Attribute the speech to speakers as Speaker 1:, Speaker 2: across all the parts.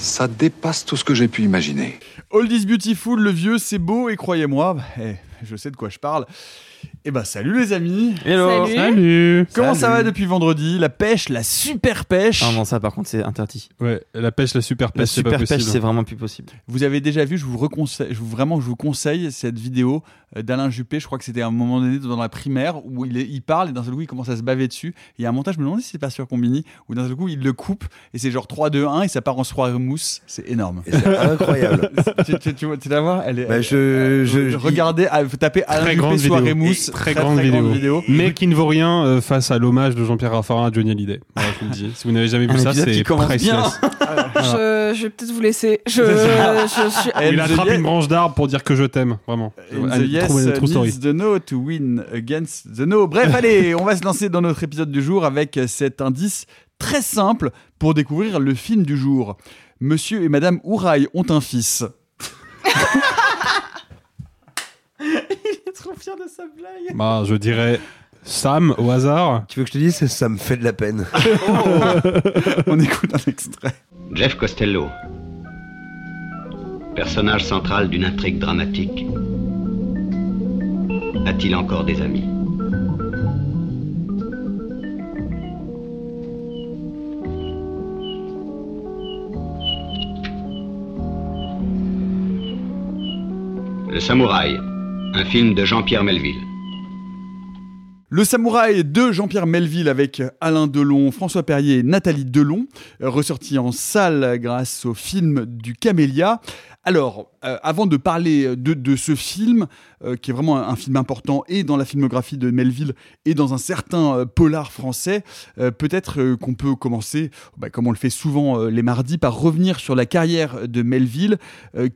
Speaker 1: Ça dépasse tout ce que j'ai pu imaginer.
Speaker 2: Old is beautiful, le vieux c'est beau et croyez-moi, eh, je sais de quoi je parle. Et bah salut les amis
Speaker 3: Hello
Speaker 4: Salut
Speaker 2: Comment ça
Speaker 4: Salut.
Speaker 2: va depuis vendredi? La pêche, la super pêche
Speaker 3: Ah non, ça par contre c'est interdit.
Speaker 4: Ouais, la pêche, la super
Speaker 3: La
Speaker 4: pêche, c'est pas
Speaker 3: super pêche
Speaker 4: possible.
Speaker 3: c'est vraiment plus possible.
Speaker 2: Vous avez déjà vu, je vous reconseille, je vous, vraiment je vous conseille cette vidéo euh, d'Alain Juppé, je crois que c'était à un moment donné dans la primaire où il, est- il parle et d'un seul coup il commence à se baver dessus. Il y a un montage, je me demande si c'est pas sur Combini, où d'un seul coup il le coupe et c'est genre 3, 2, 1 et ça part en soirée mousse. C'est énorme.
Speaker 5: Et C'est incroyable.
Speaker 2: tu, tu, tu, vois- tu vas voir, elle est.
Speaker 5: Bah, je- je- je-
Speaker 2: regardez, ah, tapez Alain Juppé
Speaker 4: grande
Speaker 2: soirée
Speaker 4: vidéo.
Speaker 2: mousse,
Speaker 4: très, grande, vidéo. Mais qui ne vaut rien euh, face à l'hommage de Jean-Pierre Raffarin à Johnny Hallyday. Voilà, je vous le dis. Si vous n'avez jamais vu ça, c'est priceless.
Speaker 6: Je, je vais peut-être vous laisser. Je, je suis.
Speaker 4: Il
Speaker 2: the
Speaker 4: attrape
Speaker 2: yes-
Speaker 4: une branche d'arbre pour dire que je t'aime, vraiment.
Speaker 2: And the yes
Speaker 4: true story.
Speaker 2: the no to win against the no. Bref, allez, on va se lancer dans notre épisode du jour avec cet indice très simple pour découvrir le film du jour. Monsieur et Madame Ouraille ont un fils. Il est trop fier de sa blague.
Speaker 4: Bah, je dirais Sam au hasard.
Speaker 5: Tu veux que je te dise Ça me fait de la peine.
Speaker 2: On écoute un extrait.
Speaker 7: Jeff Costello, personnage central d'une intrigue dramatique, a-t-il encore des amis? Le Samouraï, un film de Jean-Pierre Melville.
Speaker 2: Le Samouraï de Jean-Pierre Melville avec Alain Delon, François Perrier et Nathalie Delon, ressorti en salle grâce au film du Camélia. Alors, euh, avant de parler de, ce film, euh, qui est vraiment un, film important et dans la filmographie de Melville et dans un certain euh, polar français, peut-être qu'on peut commencer, bah, comme on le fait souvent les mardis, par revenir sur la carrière de Melville,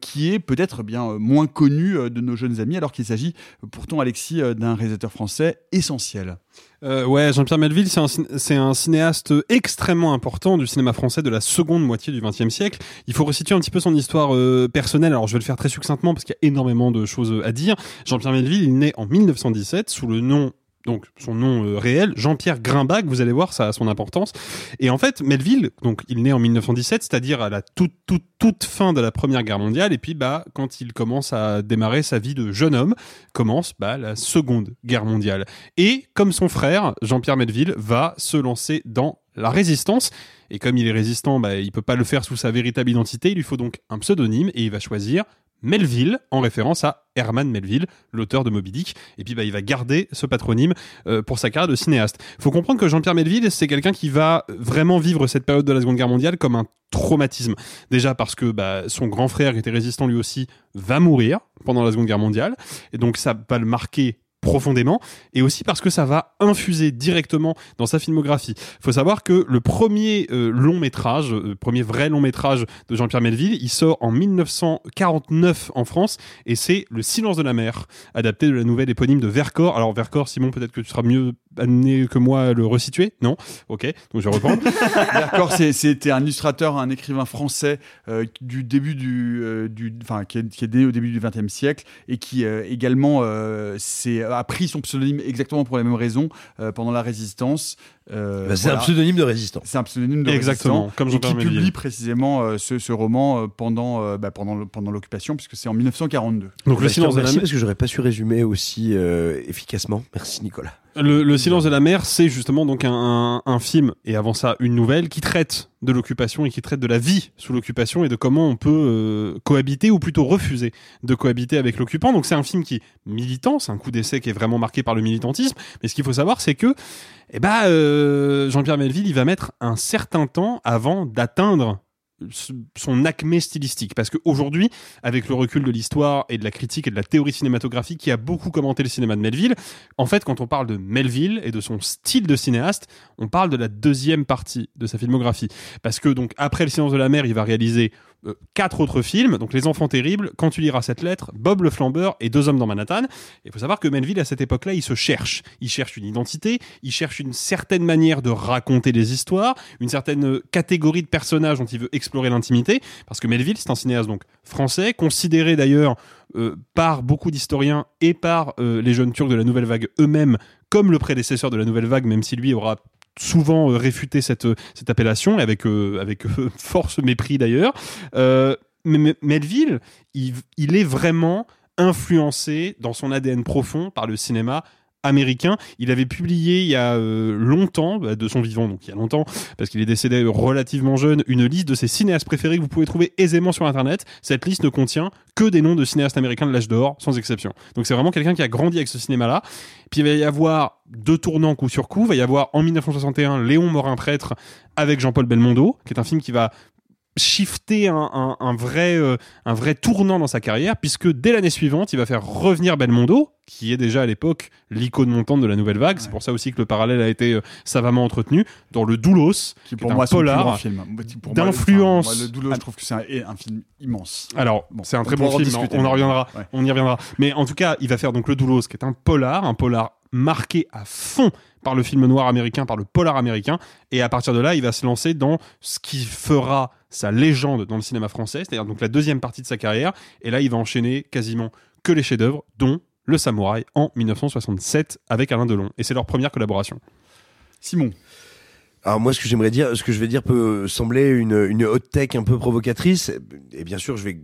Speaker 2: qui est peut-être bien euh, moins connue de nos jeunes amis, alors qu'il s'agit pourtant, Alexis, d'un réalisateur français essentiel.
Speaker 4: Euh, ouais, Jean-Pierre Melville, c'est un, cinéaste extrêmement important du cinéma français de la seconde moitié du XXe siècle. Il faut resituer un petit peu son histoire personnelle. Alors, vais le faire très succinctement parce qu'il y a énormément de choses à dire. Jean-Pierre Melville, il naît en 1917 sous le nom donc son nom euh, réel, Jean-Pierre Grimbach, vous allez voir, ça a son importance. Et en fait, Melville, donc il naît en 1917, c'est-à-dire à la toute, toute, toute fin de la Première Guerre mondiale, et puis bah, quand il commence à démarrer sa vie de jeune homme, commence bah, la Seconde Guerre mondiale. Et comme son frère, Jean-Pierre Melville, va se lancer dans la résistance. Et comme il est résistant, bah, il peut pas le faire sous sa véritable identité, il lui faut donc un pseudonyme, et il va choisir Melville, en référence à Herman Melville, l'auteur de Moby Dick. Et puis bah, il va garder ce patronyme euh, pour sa carrière de cinéaste. faut comprendre que Jean-Pierre Melville, c'est quelqu'un qui va vraiment vivre cette période de la Seconde Guerre mondiale comme un traumatisme. Déjà parce que bah, son grand frère qui était résistant lui aussi, va mourir pendant la Seconde Guerre mondiale. Et donc ça va le marquer profondément et aussi parce que ça va infuser directement dans sa filmographie. faut savoir que le premier euh, long métrage, euh, premier vrai long métrage de Jean-Pierre Melville, il sort en 1949 en France et c'est Le silence de la mer, adapté de la nouvelle éponyme de Vercors. Alors Vercors, Simon, peut-être que tu seras mieux amené que moi à le resituer Non? Ok, donc je reprends.
Speaker 2: C'est- c'était un illustrateur, un écrivain français euh, du début du, euh, du qui est, qui est né au début du XXe siècle et qui également s'est- a pris son pseudonyme exactement pour les mêmes raisons euh, pendant la Résistance. Euh,
Speaker 5: Bah, c'est un pseudonyme de résistant.
Speaker 2: C'est un pseudonyme de
Speaker 4: Exactement,
Speaker 2: résistant
Speaker 4: comme
Speaker 2: et qui publie précisément euh, ce, ce roman euh, pendant euh, bah, pendant pendant l'occupation puisque c'est en 1942.
Speaker 4: Donc le
Speaker 5: Bah,
Speaker 4: silence de la
Speaker 5: remercie
Speaker 4: mer.
Speaker 5: parce que j'aurais pas su résumer aussi euh, efficacement. Merci Nicolas.
Speaker 4: Le, le silence de la mer, c'est justement donc un, un, un film et avant ça une nouvelle qui traite de l'occupation et qui traite de la vie sous l'occupation et de comment on peut euh, cohabiter ou plutôt refuser de cohabiter avec l'occupant. Donc c'est un film qui est militant, c'est un coup d'essai qui est vraiment marqué par le militantisme. Mais ce qu'il faut savoir, c'est que eh ben, euh, Jean-Pierre Melville, il va mettre un certain temps avant d'atteindre son acmé stylistique. Parce qu'aujourd'hui avec le recul de l'histoire et de la critique et de la théorie cinématographique qui a beaucoup commenté le cinéma de Melville en fait quand on parle de Melville et de son style de cinéaste on parle de la deuxième partie de sa filmographie. Parce que donc après le silence de la mer il va réaliser euh, quatre autres films, donc Les Enfants Terribles, Quand tu liras cette lettre, Bob le Flambeur et Deux Hommes dans Manhattan. Il faut savoir que Melville, à cette époque-là, il se cherche. Il cherche une identité, il cherche une certaine manière de raconter des histoires, une certaine catégorie de personnages dont il veut explorer l'intimité, parce que Melville, c'est un cinéaste donc français, considéré d'ailleurs euh, par beaucoup d'historiens et par euh, les jeunes Turcs de la Nouvelle Vague eux-mêmes comme le prédécesseur de la Nouvelle Vague, même si lui aura souvent euh, réfuté cette, cette appellation, avec, euh, avec euh, force mépris d'ailleurs. Euh, mais Melville, il, il est vraiment influencé dans son ADN profond par le cinéma américain. Il avait publié il y a euh, longtemps, bah, de son vivant, donc il y a longtemps, parce qu'il est décédé relativement jeune, une liste de ses cinéastes préférés que vous pouvez trouver aisément sur Internet. Cette liste ne contient que des noms de cinéastes américains de l'âge d'or, sans exception. Donc c'est vraiment quelqu'un qui a grandi avec ce cinéma-là. Puis il va y avoir deux tournants coup sur coup. Il va y avoir en 1961 Léon Morin Prêtre avec Jean-Paul Belmondo, qui est un film qui va shifter un, un, un vrai, euh, un vrai tournant dans sa carrière, puisque dès l'année suivante, il va faire revenir Belmondo, qui est déjà à l'époque l'icône montante de la nouvelle vague. C'est pour ça aussi que le parallèle a été euh, savamment entretenu dans le Doulos, qui,
Speaker 2: pour
Speaker 4: est
Speaker 2: moi
Speaker 4: un polar d'influence.
Speaker 2: le Doulos, je trouve que c'est un, un film immense.
Speaker 4: Alors,
Speaker 2: Bon,
Speaker 4: c'est un très bon film,
Speaker 2: discuter,
Speaker 4: on en reviendra,
Speaker 2: Ouais.
Speaker 4: on y reviendra. Mais en tout cas, il va faire donc le Doulos, qui est un polar, un polar marqué à fond par le film noir américain, par le polar américain, et à partir de là, il va se lancer dans ce qui fera sa légende dans le cinéma français, c'est-à-dire donc la deuxième partie de sa carrière, et là, il va enchaîner quasiment que les chefs-d'œuvre, dont Le Samouraï en 1967 avec Alain Delon, et c'est leur première collaboration.
Speaker 2: Simon.
Speaker 5: Alors moi, ce que j'aimerais dire, ce que je vais dire peut sembler une, une hot tech un peu provocatrice. Et bien sûr, je vais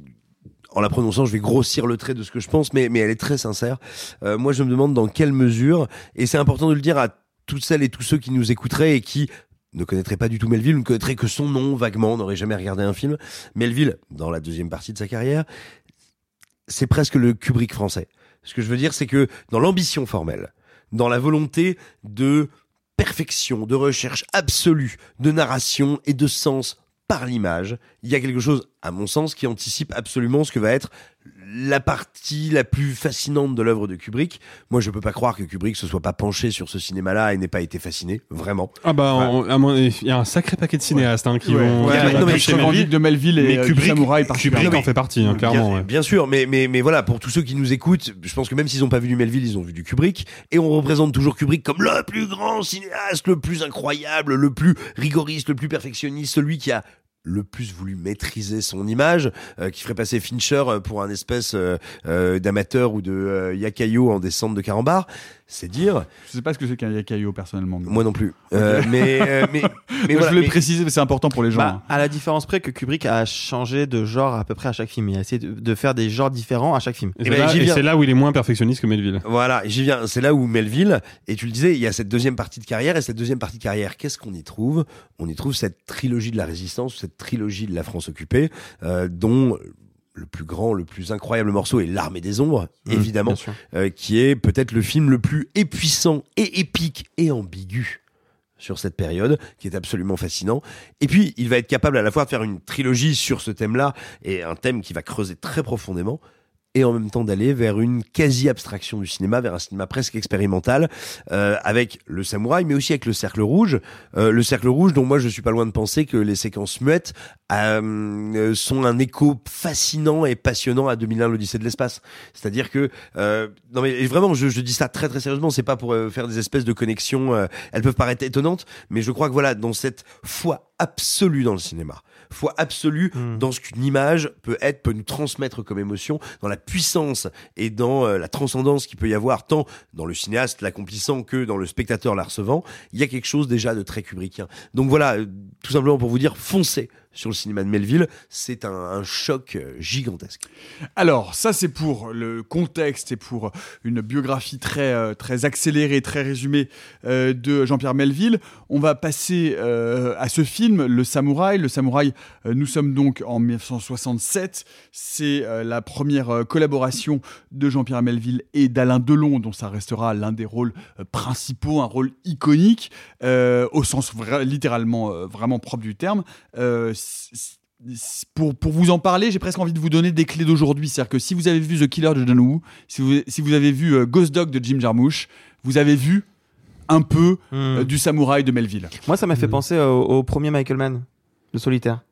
Speaker 5: en la prononçant, je vais grossir le trait de ce que je pense, mais, mais elle est très sincère. Euh, moi, je me demande dans quelle mesure, et c'est important de le dire à toutes celles et tous ceux qui nous écouteraient et qui ne connaîtraient pas du tout Melville, ne connaîtraient que son nom vaguement, n'auraient jamais regardé un film. Melville, dans la deuxième partie de sa carrière, c'est presque le Kubrick français. Ce que je veux dire, c'est que dans l'ambition formelle, dans la volonté de perfection, de recherche absolue, de narration et de sens par l'image, il y a quelque chose, à mon sens, qui anticipe absolument ce que va être la partie la plus fascinante de l'œuvre de Kubrick. Moi, je peux pas croire que Kubrick se soit pas penché sur ce cinéma-là et n'ait pas été fasciné, vraiment.
Speaker 4: Ah bah, en- à mon- il y a un sacré paquet de cinéastes hein, qui
Speaker 2: Ouais,
Speaker 4: vont
Speaker 2: non, mais je
Speaker 4: Melville.
Speaker 2: de Melville et,
Speaker 4: mais
Speaker 2: euh,
Speaker 4: Kubrick,
Speaker 2: Samouraï particulièrement.
Speaker 4: Kubrick en fait partie, hein, clairement.
Speaker 5: Bien,
Speaker 4: ouais.
Speaker 5: bien sûr, mais, mais, mais voilà, pour tous ceux qui nous écoutent, je pense que même s'ils n'ont pas vu du Melville, ils ont vu du Kubrick. Et on représente toujours Kubrick comme le plus grand cinéaste, le plus incroyable, le plus rigoriste, le plus perfectionniste, celui qui a le plus voulu maîtriser son image, euh, qui ferait passer Fincher euh, pour un espèce euh, euh, d'amateur ou de euh, yakayo en descente de carambar. C'est dire.
Speaker 2: Je sais pas ce que c'est qu'un yakayo personnellement.
Speaker 5: Moi non plus. Euh, mais, euh, mais, mais
Speaker 2: Moi,
Speaker 5: voilà,
Speaker 2: je voulais
Speaker 5: mais-
Speaker 2: préciser, mais c'est important pour les gens.
Speaker 3: Bah,
Speaker 2: hein.
Speaker 3: à la différence près que Kubrick a changé de genre à peu près à chaque film. Il a essayé de, de faire des genres différents à chaque film.
Speaker 4: Et c'est
Speaker 5: ben,
Speaker 4: et c'est là où il est moins perfectionniste que Melville.
Speaker 5: Voilà, j'y viens. C'est là où Melville, et tu le disais, il y a cette deuxième partie de carrière, et cette deuxième partie de carrière, qu'est-ce qu'on y trouve? On y trouve cette trilogie de la résistance, cette trilogie de la France occupée, euh, dont le plus grand, le plus incroyable morceau est L'Armée des Ombres,
Speaker 4: Mmh,
Speaker 5: évidemment, euh, qui est peut-être le film le plus épuisant et épique et ambigu sur cette période, qui est absolument fascinant. Et puis, il va être capable à la fois de faire une trilogie sur ce thème-là, et un thème qui va creuser très profondément, et en même temps d'aller vers une quasi-abstraction du cinéma, vers un cinéma presque expérimental, euh, avec le samouraï, mais aussi avec le cercle rouge. Euh, le cercle rouge, dont moi je suis pas loin de penser que les séquences muettes euh, sont un écho fascinant et passionnant à 2001 l'Odyssée de l'espace. C'est-à-dire que euh, non mais vraiment, je, je dis ça très très sérieusement. C'est pas pour euh, faire des espèces de connexions. euh, elles peuvent paraître étonnantes, mais je crois que voilà, dans cette foi absolue dans le cinéma, foi absolue dans ce qu'une image peut être, peut nous transmettre comme émotion, dans la puissance et dans euh, la transcendance qu'il peut y avoir tant dans le cinéaste l'accomplissant que dans le spectateur la recevant, il y a quelque chose déjà de très kubrickien. Donc voilà, euh, tout simplement pour vous dire, foncez sur le cinéma de Melville, c'est un, choc euh, gigantesque.
Speaker 2: Alors, ça c'est pour le contexte et pour une biographie très, euh, très accélérée, très résumée euh, de Jean-Pierre Melville. On va passer à ce film, Le Samouraï. Le Samouraï, nous sommes donc en 1967. C'est la première collaboration de Jean-Pierre Melville et d'Alain Delon, dont ça restera l'un des rôles principaux, un rôle iconique, au sens littéralement vraiment propre du terme. Pour, pour vous en parler, j'ai presque envie de vous donner des clés d'aujourd'hui. C'est-à-dire que si vous avez vu The Killer de John Woo, si vous, si vous avez vu euh, Ghost Dog de Jim Jarmusch, vous avez vu un peu euh, du samouraï de Melville.
Speaker 3: Moi, ça m'a fait penser au, au premier Michael Mann, le solitaire.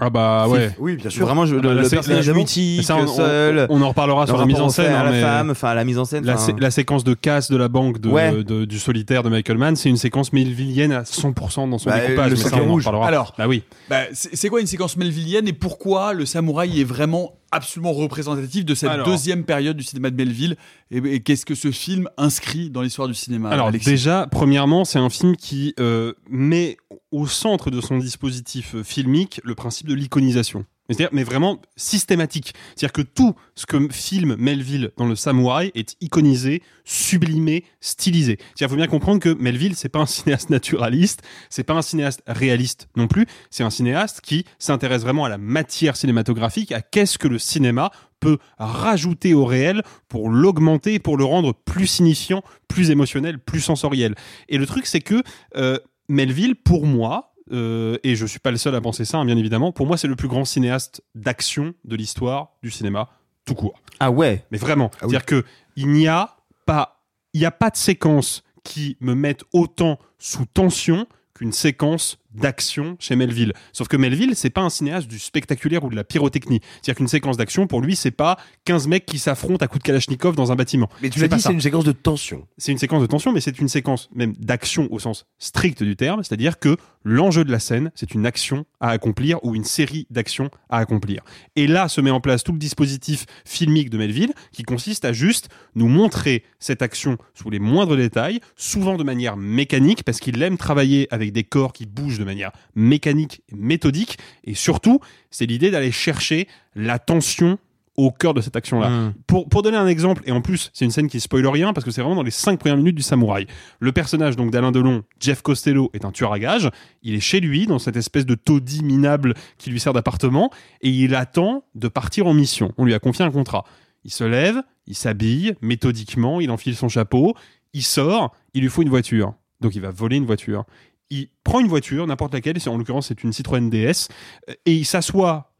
Speaker 4: Ah bah ouais.
Speaker 5: Oui, bien sûr.
Speaker 3: Vraiment, je,
Speaker 4: Ah bah
Speaker 3: le, le personnage mythique,
Speaker 4: Ça, on-
Speaker 3: seul.
Speaker 4: on en reparlera sur la mise en scène,
Speaker 3: à la
Speaker 4: mais-
Speaker 3: femme, enfin la mise en scène.
Speaker 4: La, sé- la séquence de casse de la banque de,
Speaker 3: Ouais.
Speaker 4: de- du solitaire de Michael Mann, c'est une séquence melvillienne à 100% dans son
Speaker 5: Bah,
Speaker 4: découpage.
Speaker 5: le
Speaker 4: mais ça,
Speaker 5: sac
Speaker 4: on en
Speaker 5: rouge.
Speaker 4: reparlera.
Speaker 2: Alors,
Speaker 4: bah oui.
Speaker 2: Bah, c'est c'est quoi une séquence melvillienne et pourquoi le samouraï est vraiment absolument représentatif de cette
Speaker 4: Alors.
Speaker 2: deuxième période du cinéma de Melville et, et qu'est-ce que ce film inscrit dans l'histoire du cinéma
Speaker 4: Alors
Speaker 2: Alexis?
Speaker 4: déjà, premièrement, c'est un film qui euh, met au centre de son dispositif euh, filmique le principe de l'iconisation. C'est-à-dire, mais vraiment systématique. C'est-à-dire que tout ce que filme Melville dans le Samouraï est iconisé, sublimé, stylisé. C'est-à-dire, faut bien comprendre que Melville, c'est pas un cinéaste naturaliste, c'est pas un cinéaste réaliste non plus. C'est un cinéaste qui s'intéresse vraiment à la matière cinématographique, à qu'est-ce que le cinéma peut rajouter au réel pour l'augmenter, pour le rendre plus signifiant, plus émotionnel, plus sensoriel. Et le truc, c'est que euh, Melville, pour moi, euh, et je suis pas le seul à penser ça, hein, bien évidemment, pour moi, c'est le plus grand cinéaste d'action de l'histoire du cinéma tout court.
Speaker 3: Ah ouais.
Speaker 4: Mais vraiment, c'est-à-dire que il n'y a pas, il n'y a pas de séquence qui me mette autant sous tension qu'une séquence d'action chez Melville. Sauf que Melville, c'est pas un cinéaste du spectaculaire ou de la pyrotechnie. C'est-à-dire qu'une séquence d'action, pour lui, c'est pas 15 mecs qui s'affrontent à coups de Kalachnikov dans un bâtiment.
Speaker 5: Mais tu l'as dit, c'est une séquence de tension.
Speaker 4: C'est une séquence de tension, mais c'est une séquence même d'action au sens strict du terme, c'est-à-dire que l'enjeu de la scène, c'est une action à accomplir ou une série d'actions à accomplir. Et là se met en place tout le dispositif filmique de Melville, qui consiste à juste nous montrer cette action sous les moindres détails, souvent de manière mécanique, parce qu'il aime travailler avec des corps qui bougent de manière mécanique et méthodique, et surtout, c'est l'idée d'aller chercher la tension au cœur de cette action-là.
Speaker 3: Mm.
Speaker 4: Pour, pour donner un exemple, et en plus, c'est une scène qui spoil rien parce que c'est vraiment dans les cinq premières minutes du samouraï. Le personnage donc d'Alain Delon, Jeff Costello, est un tueur à gages. Il est chez lui, dans cette espèce de taudis minable qui lui sert d'appartement, et il attend de partir en mission. On lui a confié un contrat. Il se lève, il s'habille méthodiquement, il enfile son chapeau, il sort, il lui faut une voiture. Donc il va voler une voiture. Il prend une voiture, n'importe laquelle, en l'occurrence c'est une Citroën DS, euh, et il s'assoit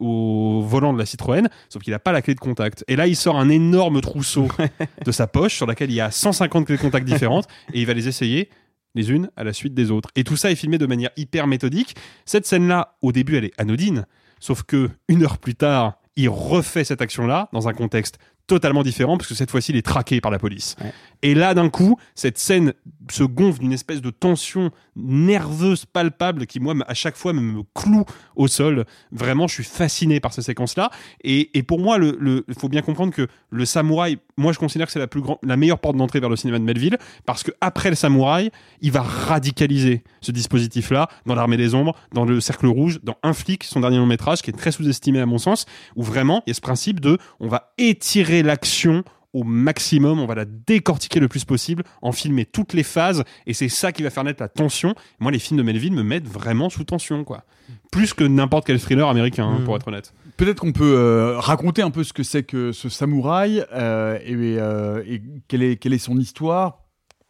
Speaker 4: au volant de la Citroën, sauf qu'il n'a pas la clé de contact. Et là, il sort un énorme trousseau de sa poche sur laquelle il y a 150 clés de contact différentes et il va les essayer les unes à la suite des autres. Et tout ça est filmé de manière hyper méthodique. Cette scène-là, au début, elle est anodine, sauf que une heure plus tard, il refait cette action-là dans un contexte totalement différent parce que cette fois-ci, il est traqué par la police. Et là, d'un coup, cette scène se gonfle d'une espèce de tension nerveuse palpable qui, moi, à chaque fois, me, cloue au sol. Vraiment, je suis fasciné par ces séquences-là. Et, et pour moi, il le, faut bien comprendre que le samouraï, moi, je considère que c'est la, plus grande, la meilleure porte d'entrée vers le cinéma de Melville parce que après le samouraï, il va radicaliser ce dispositif-là dans l'armée des ombres, dans le cercle rouge, dans Un flic, son dernier long métrage, qui est très sous-estimé à mon sens, où vraiment, il y a ce principe de on va étirer l'action au maximum, on va la décortiquer le plus possible, en filmer toutes les phases, et c'est ça qui va faire naître la tension. Moi, les films de Melville me mettent vraiment sous tension, quoi. Plus que n'importe quel thriller américain, hein,
Speaker 2: Mm.
Speaker 4: pour être honnête.
Speaker 2: Peut-être qu'on peut euh, raconter un peu ce que c'est que ce samouraï euh, et, euh, et quelle, est, quelle est son histoire.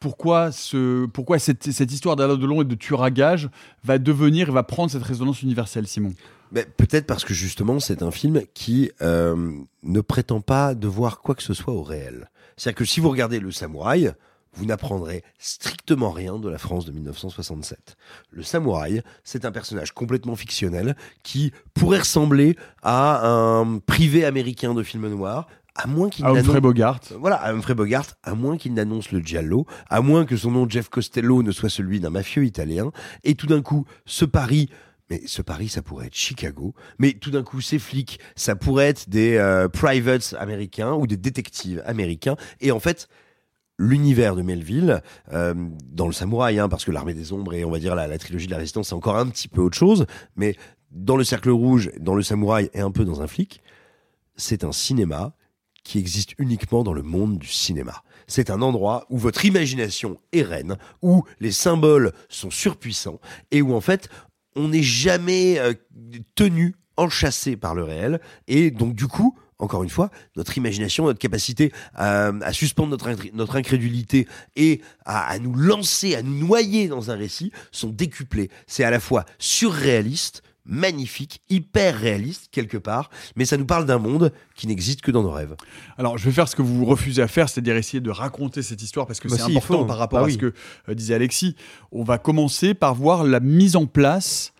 Speaker 2: Pourquoi, ce, pourquoi cette, cette histoire d'Alain Delon et de tueur à gages va devenir, va prendre cette résonance universelle, Simon?
Speaker 5: Mais peut-être parce que justement, c'est un film qui euh, ne prétend pas devoir quoi que ce soit au réel. C'est-à-dire que si vous regardez Le Samouraï, vous n'apprendrez strictement rien de la France de 1967. Le samouraï, c'est un personnage complètement fictionnel qui pourrait ressembler à un privé américain de film noir, à moins qu'il n'annonce-
Speaker 2: Bogart.
Speaker 5: Voilà, à Humphrey Bogart, à moins qu'il n'annonce le giallo, à moins que son nom Jeff Costello ne soit celui d'un mafieux italien, et tout d'un coup, ce Paris mais ce Paris, ça pourrait être Chicago. Mais tout d'un coup, ces flics, ça pourrait être des euh, privates américains ou des détectives américains. Et en fait, l'univers de Melville, euh, dans le samouraï, hein, parce que l'armée des ombres et on va dire la, la trilogie de la résistance, c'est encore un petit peu autre chose. Mais dans le cercle rouge, dans le samouraï et un peu dans un flic, c'est un cinéma qui existe uniquement dans le monde du cinéma. C'est un endroit où votre imagination est reine, où les symboles sont surpuissants et où en fait on n'est jamais euh, tenu, enchâssé par le réel. Et donc du coup, encore une fois, notre imagination, notre capacité à, suspendre notre, incr- notre incrédulité et à nous lancer, à nous noyer dans un récit sont décuplés. C'est à la fois surréaliste, magnifique, hyper réaliste quelque part, mais ça nous parle d'un monde qui n'existe que dans nos rêves.
Speaker 2: Alors, je vais faire ce que vous refusez à faire, c'est-à-dire essayer de raconter cette histoire parce que
Speaker 5: Bah
Speaker 2: c'est
Speaker 5: si,
Speaker 2: important
Speaker 5: faut.
Speaker 2: par rapport
Speaker 5: Bah
Speaker 2: à
Speaker 5: oui.
Speaker 2: ce que euh, disait Alexis. On va commencer par voir la mise en place,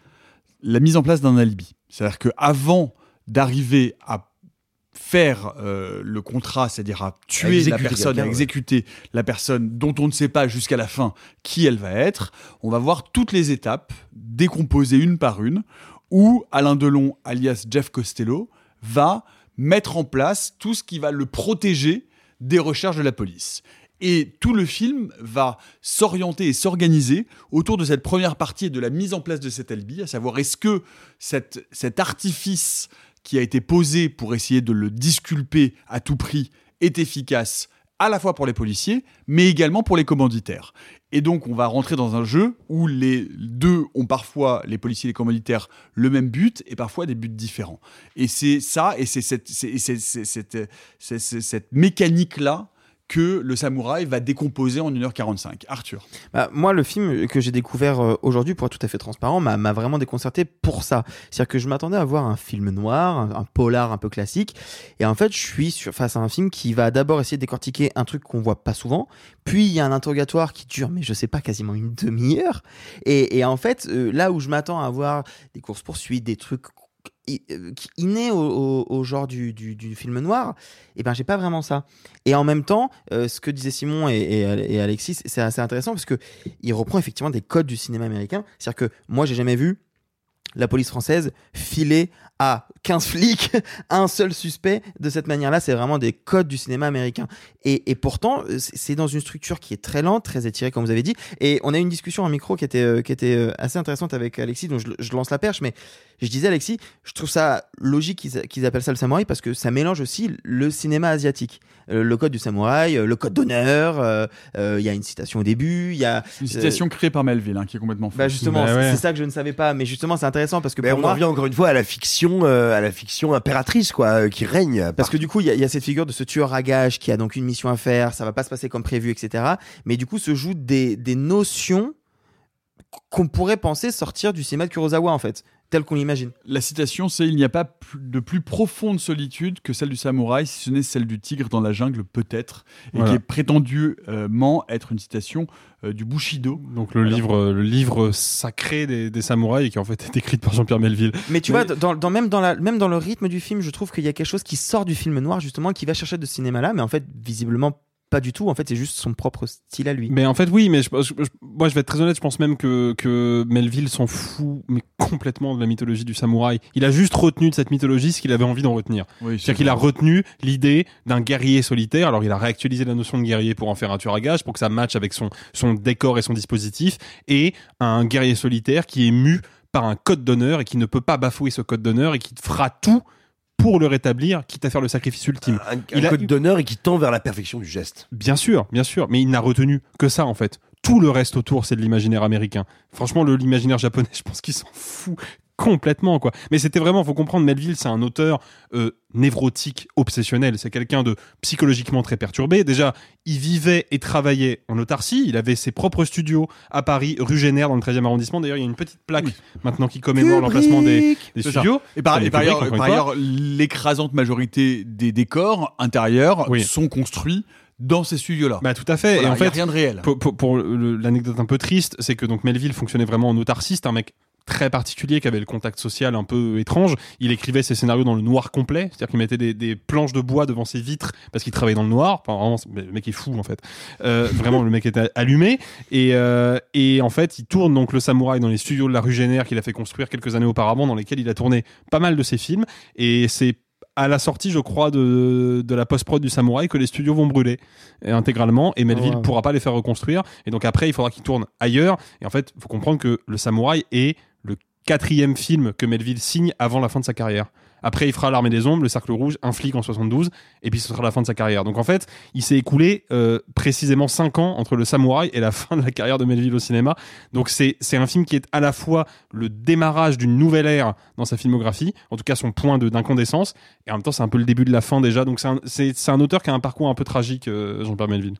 Speaker 2: la mise en place d'un alibi. C'est-à-dire que avant d'arriver à faire euh, le contrat, c'est-à-dire à tuer la
Speaker 5: exécuter
Speaker 2: personne, à
Speaker 5: ouais.
Speaker 2: exécuter la personne dont on ne sait pas jusqu'à la fin qui elle va être, on va voir toutes les étapes décomposées une par une, où Alain Delon, alias Jeff Costello, va mettre en place tout ce qui va le protéger des recherches de la police. Et tout le film va s'orienter et s'organiser autour de cette première partie et de la mise en place de cet alibi, à savoir est-ce que cet artifice qui a été posé pour essayer de le disculper à tout prix est efficace à la fois pour les policiers, mais également pour les commanditaires. Et donc, on va rentrer dans un jeu où les deux ont parfois, les policiers et les commanditaires, le même but et parfois des buts différents. Et c'est ça, et c'est cette, c'est cette mécanique-là que le samouraï va décomposer en 1h45. Arthur.
Speaker 3: Bah, moi, le film que j'ai découvert euh, aujourd'hui, pour être tout à fait transparent, m'a vraiment déconcerté pour ça. C'est-à-dire que je m'attendais à voir un film noir, un, polar un peu classique, et en fait, je suis sur, face à un film qui va d'abord essayer de décortiquer un truc qu'on voit pas souvent, puis il y a un interrogatoire qui dure, mais je sais pas, quasiment une demi-heure, et, et en fait, euh, là où je m'attends à voir des courses poursuites, des trucs euh, qui innés au, au- au genre du, film noir, et ben j'ai pas vraiment ça. Et en même temps, euh, ce que disaient Simon et, Alexis, c'est assez intéressant parce que il reprend effectivement des codes du cinéma américain. C'est-à-dire que moi, j'ai jamais vu la police française filer à 15 flics un seul suspect de cette manière-là. C'est vraiment des codes du cinéma américain. Et, pourtant, c'est dans une structure qui est très lente, très étirée, comme vous avez dit. Et on a eu une discussion en micro qui était, qui était euh, assez intéressante avec Alexis, donc je, je lance la perche. Mais je disais, Alexis, je trouve ça logique qu'ils qu'ils appellent ça le samouraï parce que ça mélange aussi le cinéma asiatique. Euh, le code du samouraï, euh, le code d'honneur, euh, euh, il y a une citation au début, il y a...
Speaker 2: Une citation créée par Melville, hein, qui est complètement fausse.
Speaker 3: Bah justement,
Speaker 5: Bah
Speaker 3: c'est
Speaker 5: ouais.
Speaker 3: c'est ça que je ne savais pas, mais justement c'est intéressant parce que
Speaker 5: Mais
Speaker 3: pour
Speaker 5: on
Speaker 3: moi,
Speaker 5: revient encore une fois à la fiction, euh, à la fiction impératrice, quoi, euh, qui règne.
Speaker 3: Parce que du coup, il y, a- il y a cette figure de ce tueur à gages qui a donc une mission à faire, ça va pas se passer comme prévu, etc. Mais du coup, se jouent des, des notions qu'on pourrait penser sortir du cinéma de Kurosawa, en fait, tel qu'on l'imagine.
Speaker 2: La citation, c'est Il n'y a pas plus- de plus profonde solitude que celle du samouraï, si ce n'est celle du tigre dans la jungle, peut-être, et
Speaker 4: Voilà.
Speaker 2: qui est prétendument être une citation euh, du Bushido.
Speaker 4: Donc le livre, le livre sacré des, des samouraïs qui en fait est écrit par Jean-Pierre Melville.
Speaker 3: Mais tu vois, dans, dans- même, dans la, même dans le rythme du film, je trouve qu'il y a quelque chose qui sort du film noir, justement, qui va chercher de ce cinéma-là, mais en fait, visiblement, pas du tout. En fait, c'est juste son propre style à lui.
Speaker 4: Mais en fait, oui, mais je, je- je- moi, je vais être très honnête, je pense même que, que Melville s'en fout, mais complètement de la mythologie du samouraï. Il a juste retenu de cette mythologie ce qu'il avait envie d'en retenir.
Speaker 2: Oui,
Speaker 4: C'est-à-dire qu'il a retenu l'idée d'un guerrier solitaire. Alors, il a réactualisé la notion de guerrier pour en faire un tueur à gages, pour que ça matche avec son, son décor et son dispositif, et un guerrier solitaire qui est mu par un code d'honneur et qui ne peut pas bafouer ce code d'honneur et qui fera tout pour le rétablir, quitte à faire le sacrifice ultime.
Speaker 5: Un,
Speaker 4: a-
Speaker 5: code d'honneur et qui tend vers la perfection du geste.
Speaker 4: Bien sûr, bien sûr, mais il n'a retenu que ça en fait. Tout le reste autour, c'est de l'imaginaire américain. Franchement, le l'imaginaire japonais, je pense qu'il s'en fout complètement quoi. Mais c'était vraiment, faut comprendre, Melville, c'est un auteur euh, névrotique, obsessionnel. C'est quelqu'un de psychologiquement très perturbé. Déjà, il vivait et travaillait en autarcie. Il avait ses propres studios à Paris, rue Génère, dans le 13e arrondissement. D'ailleurs, il y a une petite plaque maintenant qui commémore l'emplacement des, des
Speaker 2: C'est ça.
Speaker 4: studios.
Speaker 2: Et par, et ailleurs, par l'écrasante majorité des décors intérieurs
Speaker 4: Oui.
Speaker 2: sont construits dans ces studios-là.
Speaker 4: Bah tout à fait.
Speaker 2: Voilà,
Speaker 4: et en
Speaker 2: il y a
Speaker 4: fait,
Speaker 2: rien de réel.
Speaker 4: Pour, pour- l'anecdote un peu triste, c'est que donc Melville fonctionnait vraiment en autarcie. C'est un mec très particulier qui avait le contact social un peu étrange. Il écrivait ses scénarios dans le noir complet, c'est-à-dire qu'il mettait des, des planches de bois devant ses vitres parce qu'il travaillait dans le noir. Enfin, vraiment, le mec est fou en fait. Euh, vraiment, le mec était allumé et, euh, et en fait, il tourne donc le samouraï dans les studios de la rue Génère qu'il a fait construire quelques années auparavant, dans lesquels il a tourné pas mal de ses films. Et c'est à la sortie, je crois, de, de la post-prod du Samouraï que les studios vont brûler euh, intégralement et Melville
Speaker 3: Oh, wow.
Speaker 4: pourra pas les faire reconstruire. Et donc après, il faudra qu'il tourne ailleurs. Et en fait, il faut comprendre que le Samouraï est quatrième film que Melville signe avant la fin de sa carrière. Après, il fera L'Armée des Ombres, Le Cercle Rouge, Un flic en 72, et puis ce sera la fin de sa carrière. Donc en fait, il s'est écoulé euh, précisément 5 ans entre Le Samouraï et la fin de la carrière de Melville au cinéma. Donc c'est un film qui est à la fois le démarrage d'une nouvelle ère dans sa filmographie, en tout cas son point de- d'incandescence, et en même temps c'est un peu le début de la fin déjà. Donc c'est un, un auteur qui a un parcours un peu tragique, euh, Jean-Pierre Melville.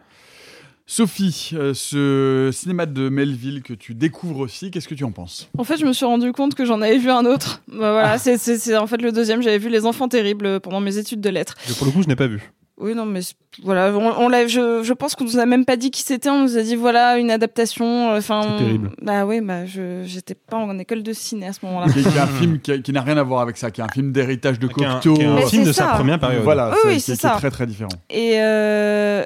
Speaker 2: Sophie, euh, ce cinéma de Melville que tu découvres aussi, qu'est-ce que tu en penses?
Speaker 6: En fait, je me suis rendu compte que j'en avais vu un autre. Bah, voilà, c'est- c'est en fait le deuxième. J'avais vu Les Enfants Terribles pendant mes études de lettres.
Speaker 4: Et pour le coup, je n'ai pas vu.
Speaker 6: Oui, non, mais voilà, on, on l'a- je, je pense qu'on nous a même pas dit qui c'était. On nous a dit voilà une adaptation. euh, Enfin,
Speaker 2: C'est terrible.
Speaker 6: Bah oui, bah je j'étais pas en école de ciné à ce moment-là.
Speaker 2: Qui est- qui est un film qui, n'a rien à voir avec ça, qui est un film d'héritage de
Speaker 4: un-
Speaker 2: Cocteau.
Speaker 4: un
Speaker 6: Mais film c'est de sa
Speaker 4: première période.
Speaker 2: Voilà,
Speaker 6: Oui,
Speaker 2: c'est
Speaker 6: oui,
Speaker 2: très très différent.
Speaker 6: Et euh,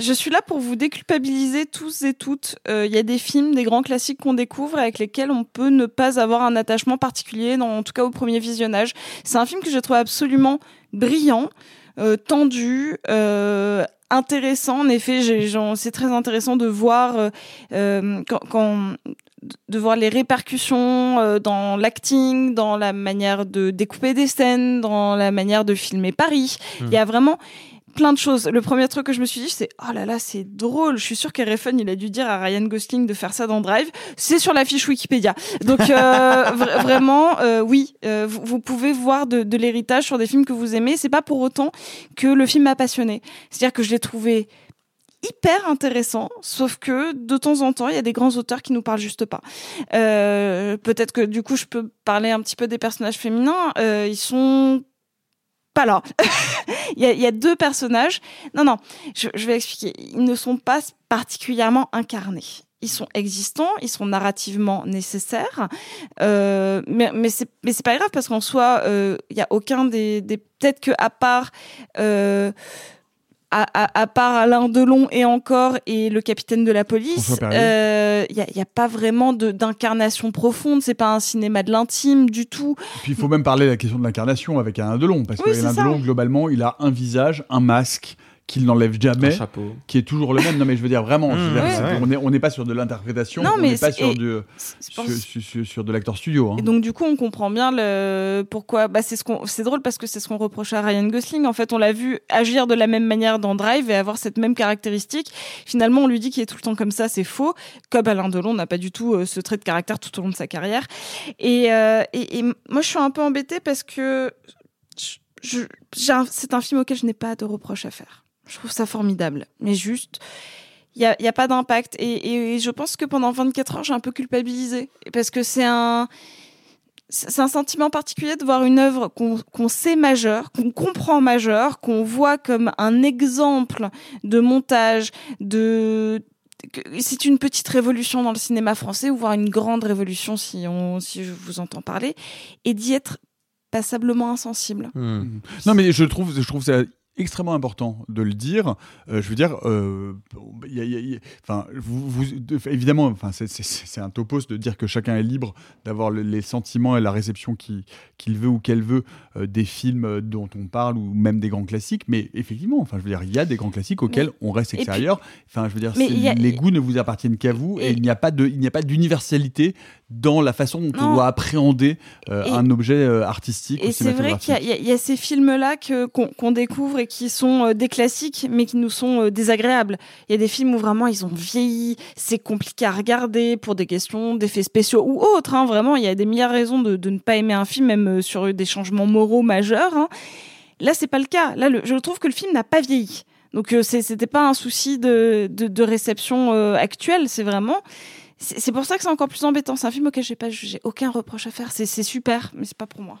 Speaker 6: je suis là pour vous déculpabiliser tous et toutes. Euh, Il y a des films, des grands classiques qu'on découvre et avec lesquels on peut ne pas avoir un attachement particulier, dans, en tout cas au premier visionnage. C'est un film que j'ai trouvé absolument brillant, euh, tendu. Euh, intéressant en effet c'est très intéressant de voir quand, quand- de voir les répercussions dans l'acting, dans la manière de découper des scènes, dans la manière de filmer Paris.
Speaker 8: Hmm.
Speaker 6: Il y a vraiment plein de choses. Le premier truc que je me suis dit, c'est oh là là, c'est drôle. Je suis sûr qu'Erefen, il a dû dire à Ryan Gosling de faire ça dans Drive. C'est sur la fiche Wikipédia. Donc euh, vra- vraiment, euh, oui, euh, vous, vous pouvez voir de, de l'héritage sur des films que vous aimez. C'est pas pour autant que le film m'a passionné. C'est-à-dire que je l'ai trouvé hyper intéressant, sauf que de temps en temps, il y a des grands auteurs qui nous parlent juste pas. Euh, Peut-être que du coup, je peux parler un petit peu des personnages féminins. Euh, ils sont pas là. il, y a, deux personnages. Non, non, je, vais expliquer. Ils ne sont pas particulièrement incarnés. Ils sont existants, ils sont narrativement nécessaires, euh, mais c'est pas grave parce qu'en soi, euh, il y a aucun des, des peut-être que à part euh, à, à, à part Alain Delon et encore et le capitaine de la police,
Speaker 2: François Perrier.
Speaker 6: euh, il y, a, il pas vraiment d'incarnation profonde. C'est pas un cinéma de l'intime du tout.
Speaker 2: Puis il faut même parler de la question de l'incarnation avec Alain Delon, parce
Speaker 6: Oui,
Speaker 2: que Alain. Delon, globalement, il a un visage, un masque qu'il n'enlève jamais, qui est toujours le même. Non mais je veux dire vraiment, je veux
Speaker 3: Mmh,
Speaker 2: dire,
Speaker 3: ouais.
Speaker 2: c'est-
Speaker 3: Ouais.
Speaker 2: on n'est on pas sur de l'interprétation, on n'est pas sur, du, sur,
Speaker 6: pour-
Speaker 2: sur- sur- sur de l'acteur studio. hein.
Speaker 6: Et donc du coup, on comprend bien le pourquoi. Bah, c'est ce qu'on. C'est drôle parce que c'est ce qu'on reproche à Ryan Gosling. En fait, on l'a vu agir de la même manière dans Drive et avoir cette même caractéristique. Finalement, on lui dit qu'il est tout le temps comme ça, c'est faux. Comme Alain Delon n'a pas du tout euh, ce trait de caractère tout au long de sa carrière. Et, euh, et, et moi, je suis un peu embêtée parce que c'est un film auquel je n'ai pas de reproche à faire. Je trouve ça formidable, mais juste. Il n'y a, y a pas d'impact. Et, et je pense que pendant 24 heures, j'ai un peu culpabilisé. Parce que c'est un, c'est un sentiment particulier de voir une œuvre qu'on sait majeure, qu'on comprend majeure, qu'on voit comme un exemple de montage, de que c'est une petite révolution dans le cinéma français ou voire une grande révolution si on si je vous entends parler et d'y être passablement insensible.
Speaker 2: Non, mais je trouve, je trouve ça extrêmement important de le dire. Euh, je veux dire, euh, il y a- il y a- il y a- enfin, vous, vous- de- évidemment, enfin, c'est- un topos de dire que chacun est libre d'avoir le- les sentiments et la réception qu'il veut ou qu'elle veut euh, des films dont on parle ou même des grands classiques. Mais effectivement, enfin, je veux dire, il y a des grands classiques auxquels
Speaker 6: Mais-
Speaker 2: on reste
Speaker 6: puis-
Speaker 2: extérieur. Enfin, je veux dire, les goûts ne vous appartiennent qu'à vous et,
Speaker 6: Et-
Speaker 2: il n'y a pas de, il n'y a pas d'universalité dans la façon dont on doit appréhender
Speaker 6: Et-
Speaker 2: un objet artistique.
Speaker 6: Et c'est vrai qu'il y a- ces films-là qu'on découvre et qui sont euh, des classiques, mais qui nous sont euh, désagréables. Il y a des films où vraiment ils ont vieilli, c'est compliqué à regarder pour des questions d'effets spéciaux ou autres. hein. Vraiment, il y a des milliards de raisons de, ne pas aimer un film, même euh, sur des changements moraux majeurs. hein. Là, c'est pas le cas. Là, je trouve que le film n'a pas vieilli. Donc, euh, c'était pas un souci de, de, réception actuelle. C'est vraiment. C'est pour ça que c'est encore plus embêtant. C'est un film auquel j'ai pas, j'ai aucun reproche à faire. C'est super, mais c'est pas pour moi.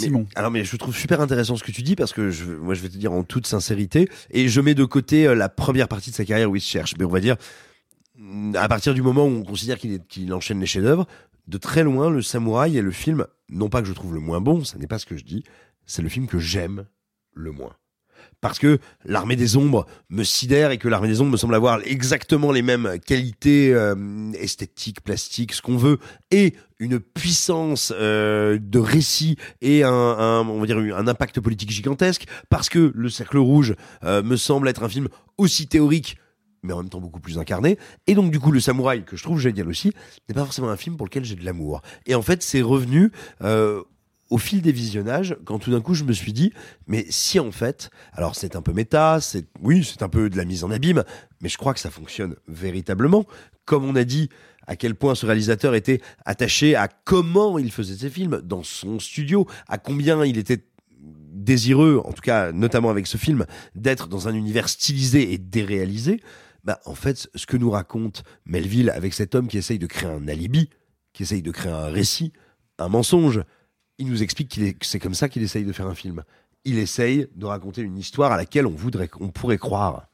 Speaker 5: Mais- alors mais je trouve super intéressant ce que tu dis parce que je, moi je vais te dire en toute sincérité et je mets de côté euh, la première partie de sa carrière où il se cherche. Mais on va dire mm, à partir du moment où on considère qu'il enchaîne les chefs-d'œuvre, de très loin le Samouraï est le film non pas que je trouve le moins bon, ça n'est pas ce que je dis, c'est le film que j'aime le moins. Parce que l'armée des ombres me sidère et que l'armée des ombres me semble avoir exactement les mêmes qualités euh, esthétiques, plastiques, ce qu'on veut, et une puissance euh, de récit et un, on va dire un impact politique gigantesque. Parce que le Cercle Rouge euh, me semble être un film aussi théorique mais en même temps beaucoup plus incarné. Et donc, du coup, Le Samouraï, que je trouve génial aussi, n'est pas forcément un film pour lequel j'ai de l'amour. Et en fait, c'est revenu euh, au fil des visionnages, quand tout d'un coup, je me suis dit, mais si en fait, alors c'est un peu méta, c'est oui, c'est un peu de la mise en abîme, mais je crois que ça fonctionne véritablement. Comme on a dit, à quel point ce réalisateur était attaché à comment il faisait ses films dans son studio, à combien il était désireux, en tout cas notamment avec ce film, d'être dans un univers stylisé et déréalisé, bah en fait, ce que nous raconte Melville avec cet homme qui essaye de créer un alibi, qui essaye de créer un récit, un mensonge, il nous explique qu'il est, que c'est comme ça qu'il essaye de faire un film. Il essaye de raconter une histoire à laquelle on voudrait, on pourrait croire.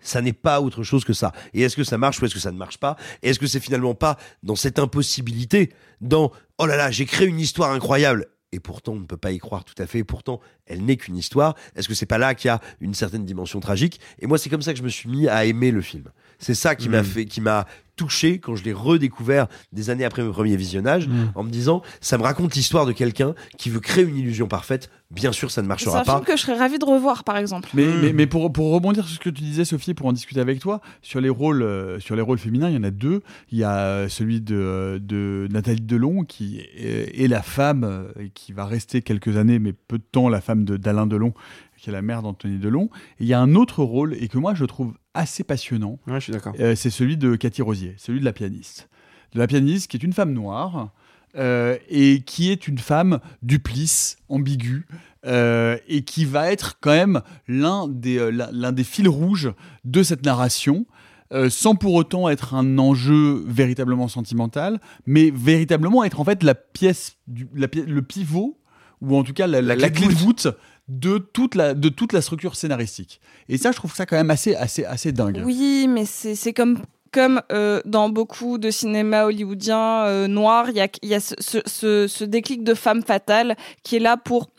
Speaker 5: Ça n'est pas autre chose que ça. Et est-ce que ça marche ou est-ce que ça ne marche pas? Et est-ce que c'est finalement pas dans cette impossibilité, dans oh là là, j'ai créé une histoire incroyable et pourtant on ne peut pas y croire tout à fait, et pourtant elle n'est qu'une histoire. Est-ce que c'est pas là qu'il y a une certaine dimension tragique? Et moi c'est comme ça que je me suis mis à aimer le film. C'est ça qui m'a
Speaker 4: Mm.
Speaker 5: fait, qui m'a touché quand je l'ai redécouvert des années après mes premiers visionnages,
Speaker 4: Mm.
Speaker 5: en me disant ça me raconte l'histoire de quelqu'un qui veut créer une illusion parfaite. Bien sûr ça ne
Speaker 6: C'est
Speaker 5: marchera
Speaker 6: un
Speaker 5: pas.
Speaker 6: film que je serais ravie de revoir, par exemple.
Speaker 2: Mais, mais, mais pour, pour rebondir sur ce que tu disais, Sophie, pour en discuter avec toi, sur les rôles, euh, sur les rôles féminins, il y en a deux. Il y a euh, celui de, de Nathalie Delon, qui est, est la femme euh, et qui va rester quelques années, mais peu de temps, la femme de- d'Alain Delon, qui est la mère d'Anthony Delon. Et il y a un autre rôle, et que moi je trouve assez passionnant.
Speaker 3: Ouais, je suis d'accord.
Speaker 2: Euh, c'est celui de Cathy Rosier, celui de la pianiste. De la pianiste qui est une femme noire euh, et qui est une femme duplice, ambiguë, euh, et qui va être quand même l'un des, l'un des fils rouges de cette narration. euh, sans pour autant être un enjeu véritablement sentimental, mais véritablement être en fait la pièce, du, la pi- le pivot, ou en tout cas la, la- la clé de voûte de toute la, de toute la structure scénaristique. Et ça, je trouve ça quand même assez, assez, assez dingue.
Speaker 6: Oui, mais c'est comme comme euh, dans beaucoup de cinéma hollywoodien euh, noir, il y a, y a ce, ce, déclic de femme fatale qui est là pour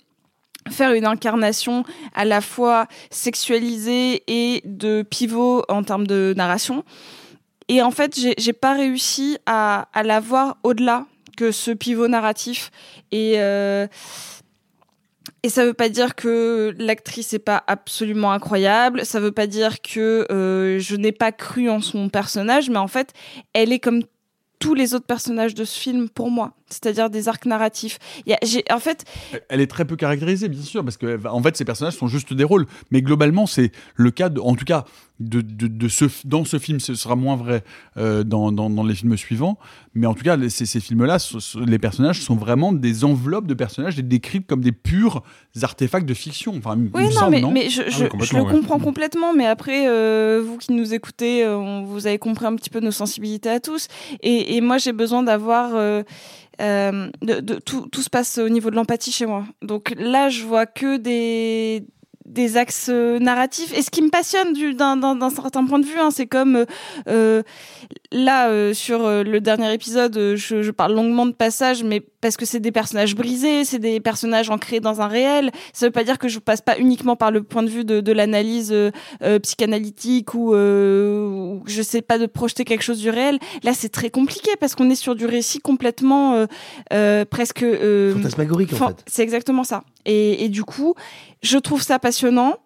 Speaker 6: faire une incarnation à la fois sexualisée et de pivot en termes de narration. Et en fait, j'ai pas réussi à, à la voir au-delà que ce pivot narratif. Et, euh, et ça veut pas dire que l'actrice est pas absolument incroyable. Ça veut pas dire que euh, je n'ai pas cru en son personnage, mais en fait, elle est comme tous les autres personnages de ce film pour moi, c'est-à-dire des arcs narratifs. Il y a- j'ai- en fait,
Speaker 2: Elle est très peu caractérisée, bien sûr, parce que en fait, ces personnages sont juste des rôles. Mais globalement, c'est le cas, de- en tout cas, de, de, de ce, dans ce film, ce sera moins vrai euh, dans, dans, dans les films suivants. Mais en tout cas, les- ces, ces films-là, ce- ce- les personnages sont vraiment des enveloppes de personnages et décrits comme des purs artefacts de fiction. Enfin, il
Speaker 6: Oui, non,
Speaker 2: semble,
Speaker 6: mais,
Speaker 2: non
Speaker 6: mais je,
Speaker 2: Ah oui,
Speaker 6: je le
Speaker 2: ouais.
Speaker 6: comprends complètement. Mais après, euh, vous qui nous écoutez, euh, vous avez compris un petit peu nos sensibilités à tous. Et, et moi, j'ai besoin d'avoir. Euh, de- tout, tout se passe au niveau de l'empathie chez moi. Donc là, je vois que des des axes euh, narratifs. Et ce qui me passionne du- d'un certain point de vue hein, c'est comme euh, euh, là euh, sur euh, le dernier épisode je, je parle longuement de passages mais parce que c'est des personnages brisés c'est des personnages ancrés dans un réel. Ça veut pas dire que je passe pas uniquement par le point de vue de, de l'analyse psychanalytique ou, euh, ou je sais pas de projeter quelque chose du réel. Là c'est très compliqué parce qu'on est sur du récit complètement presque euh,
Speaker 5: Fantasmagorique, en fait.
Speaker 6: c'est exactement ça. Et, et du coup je trouve ça passionnant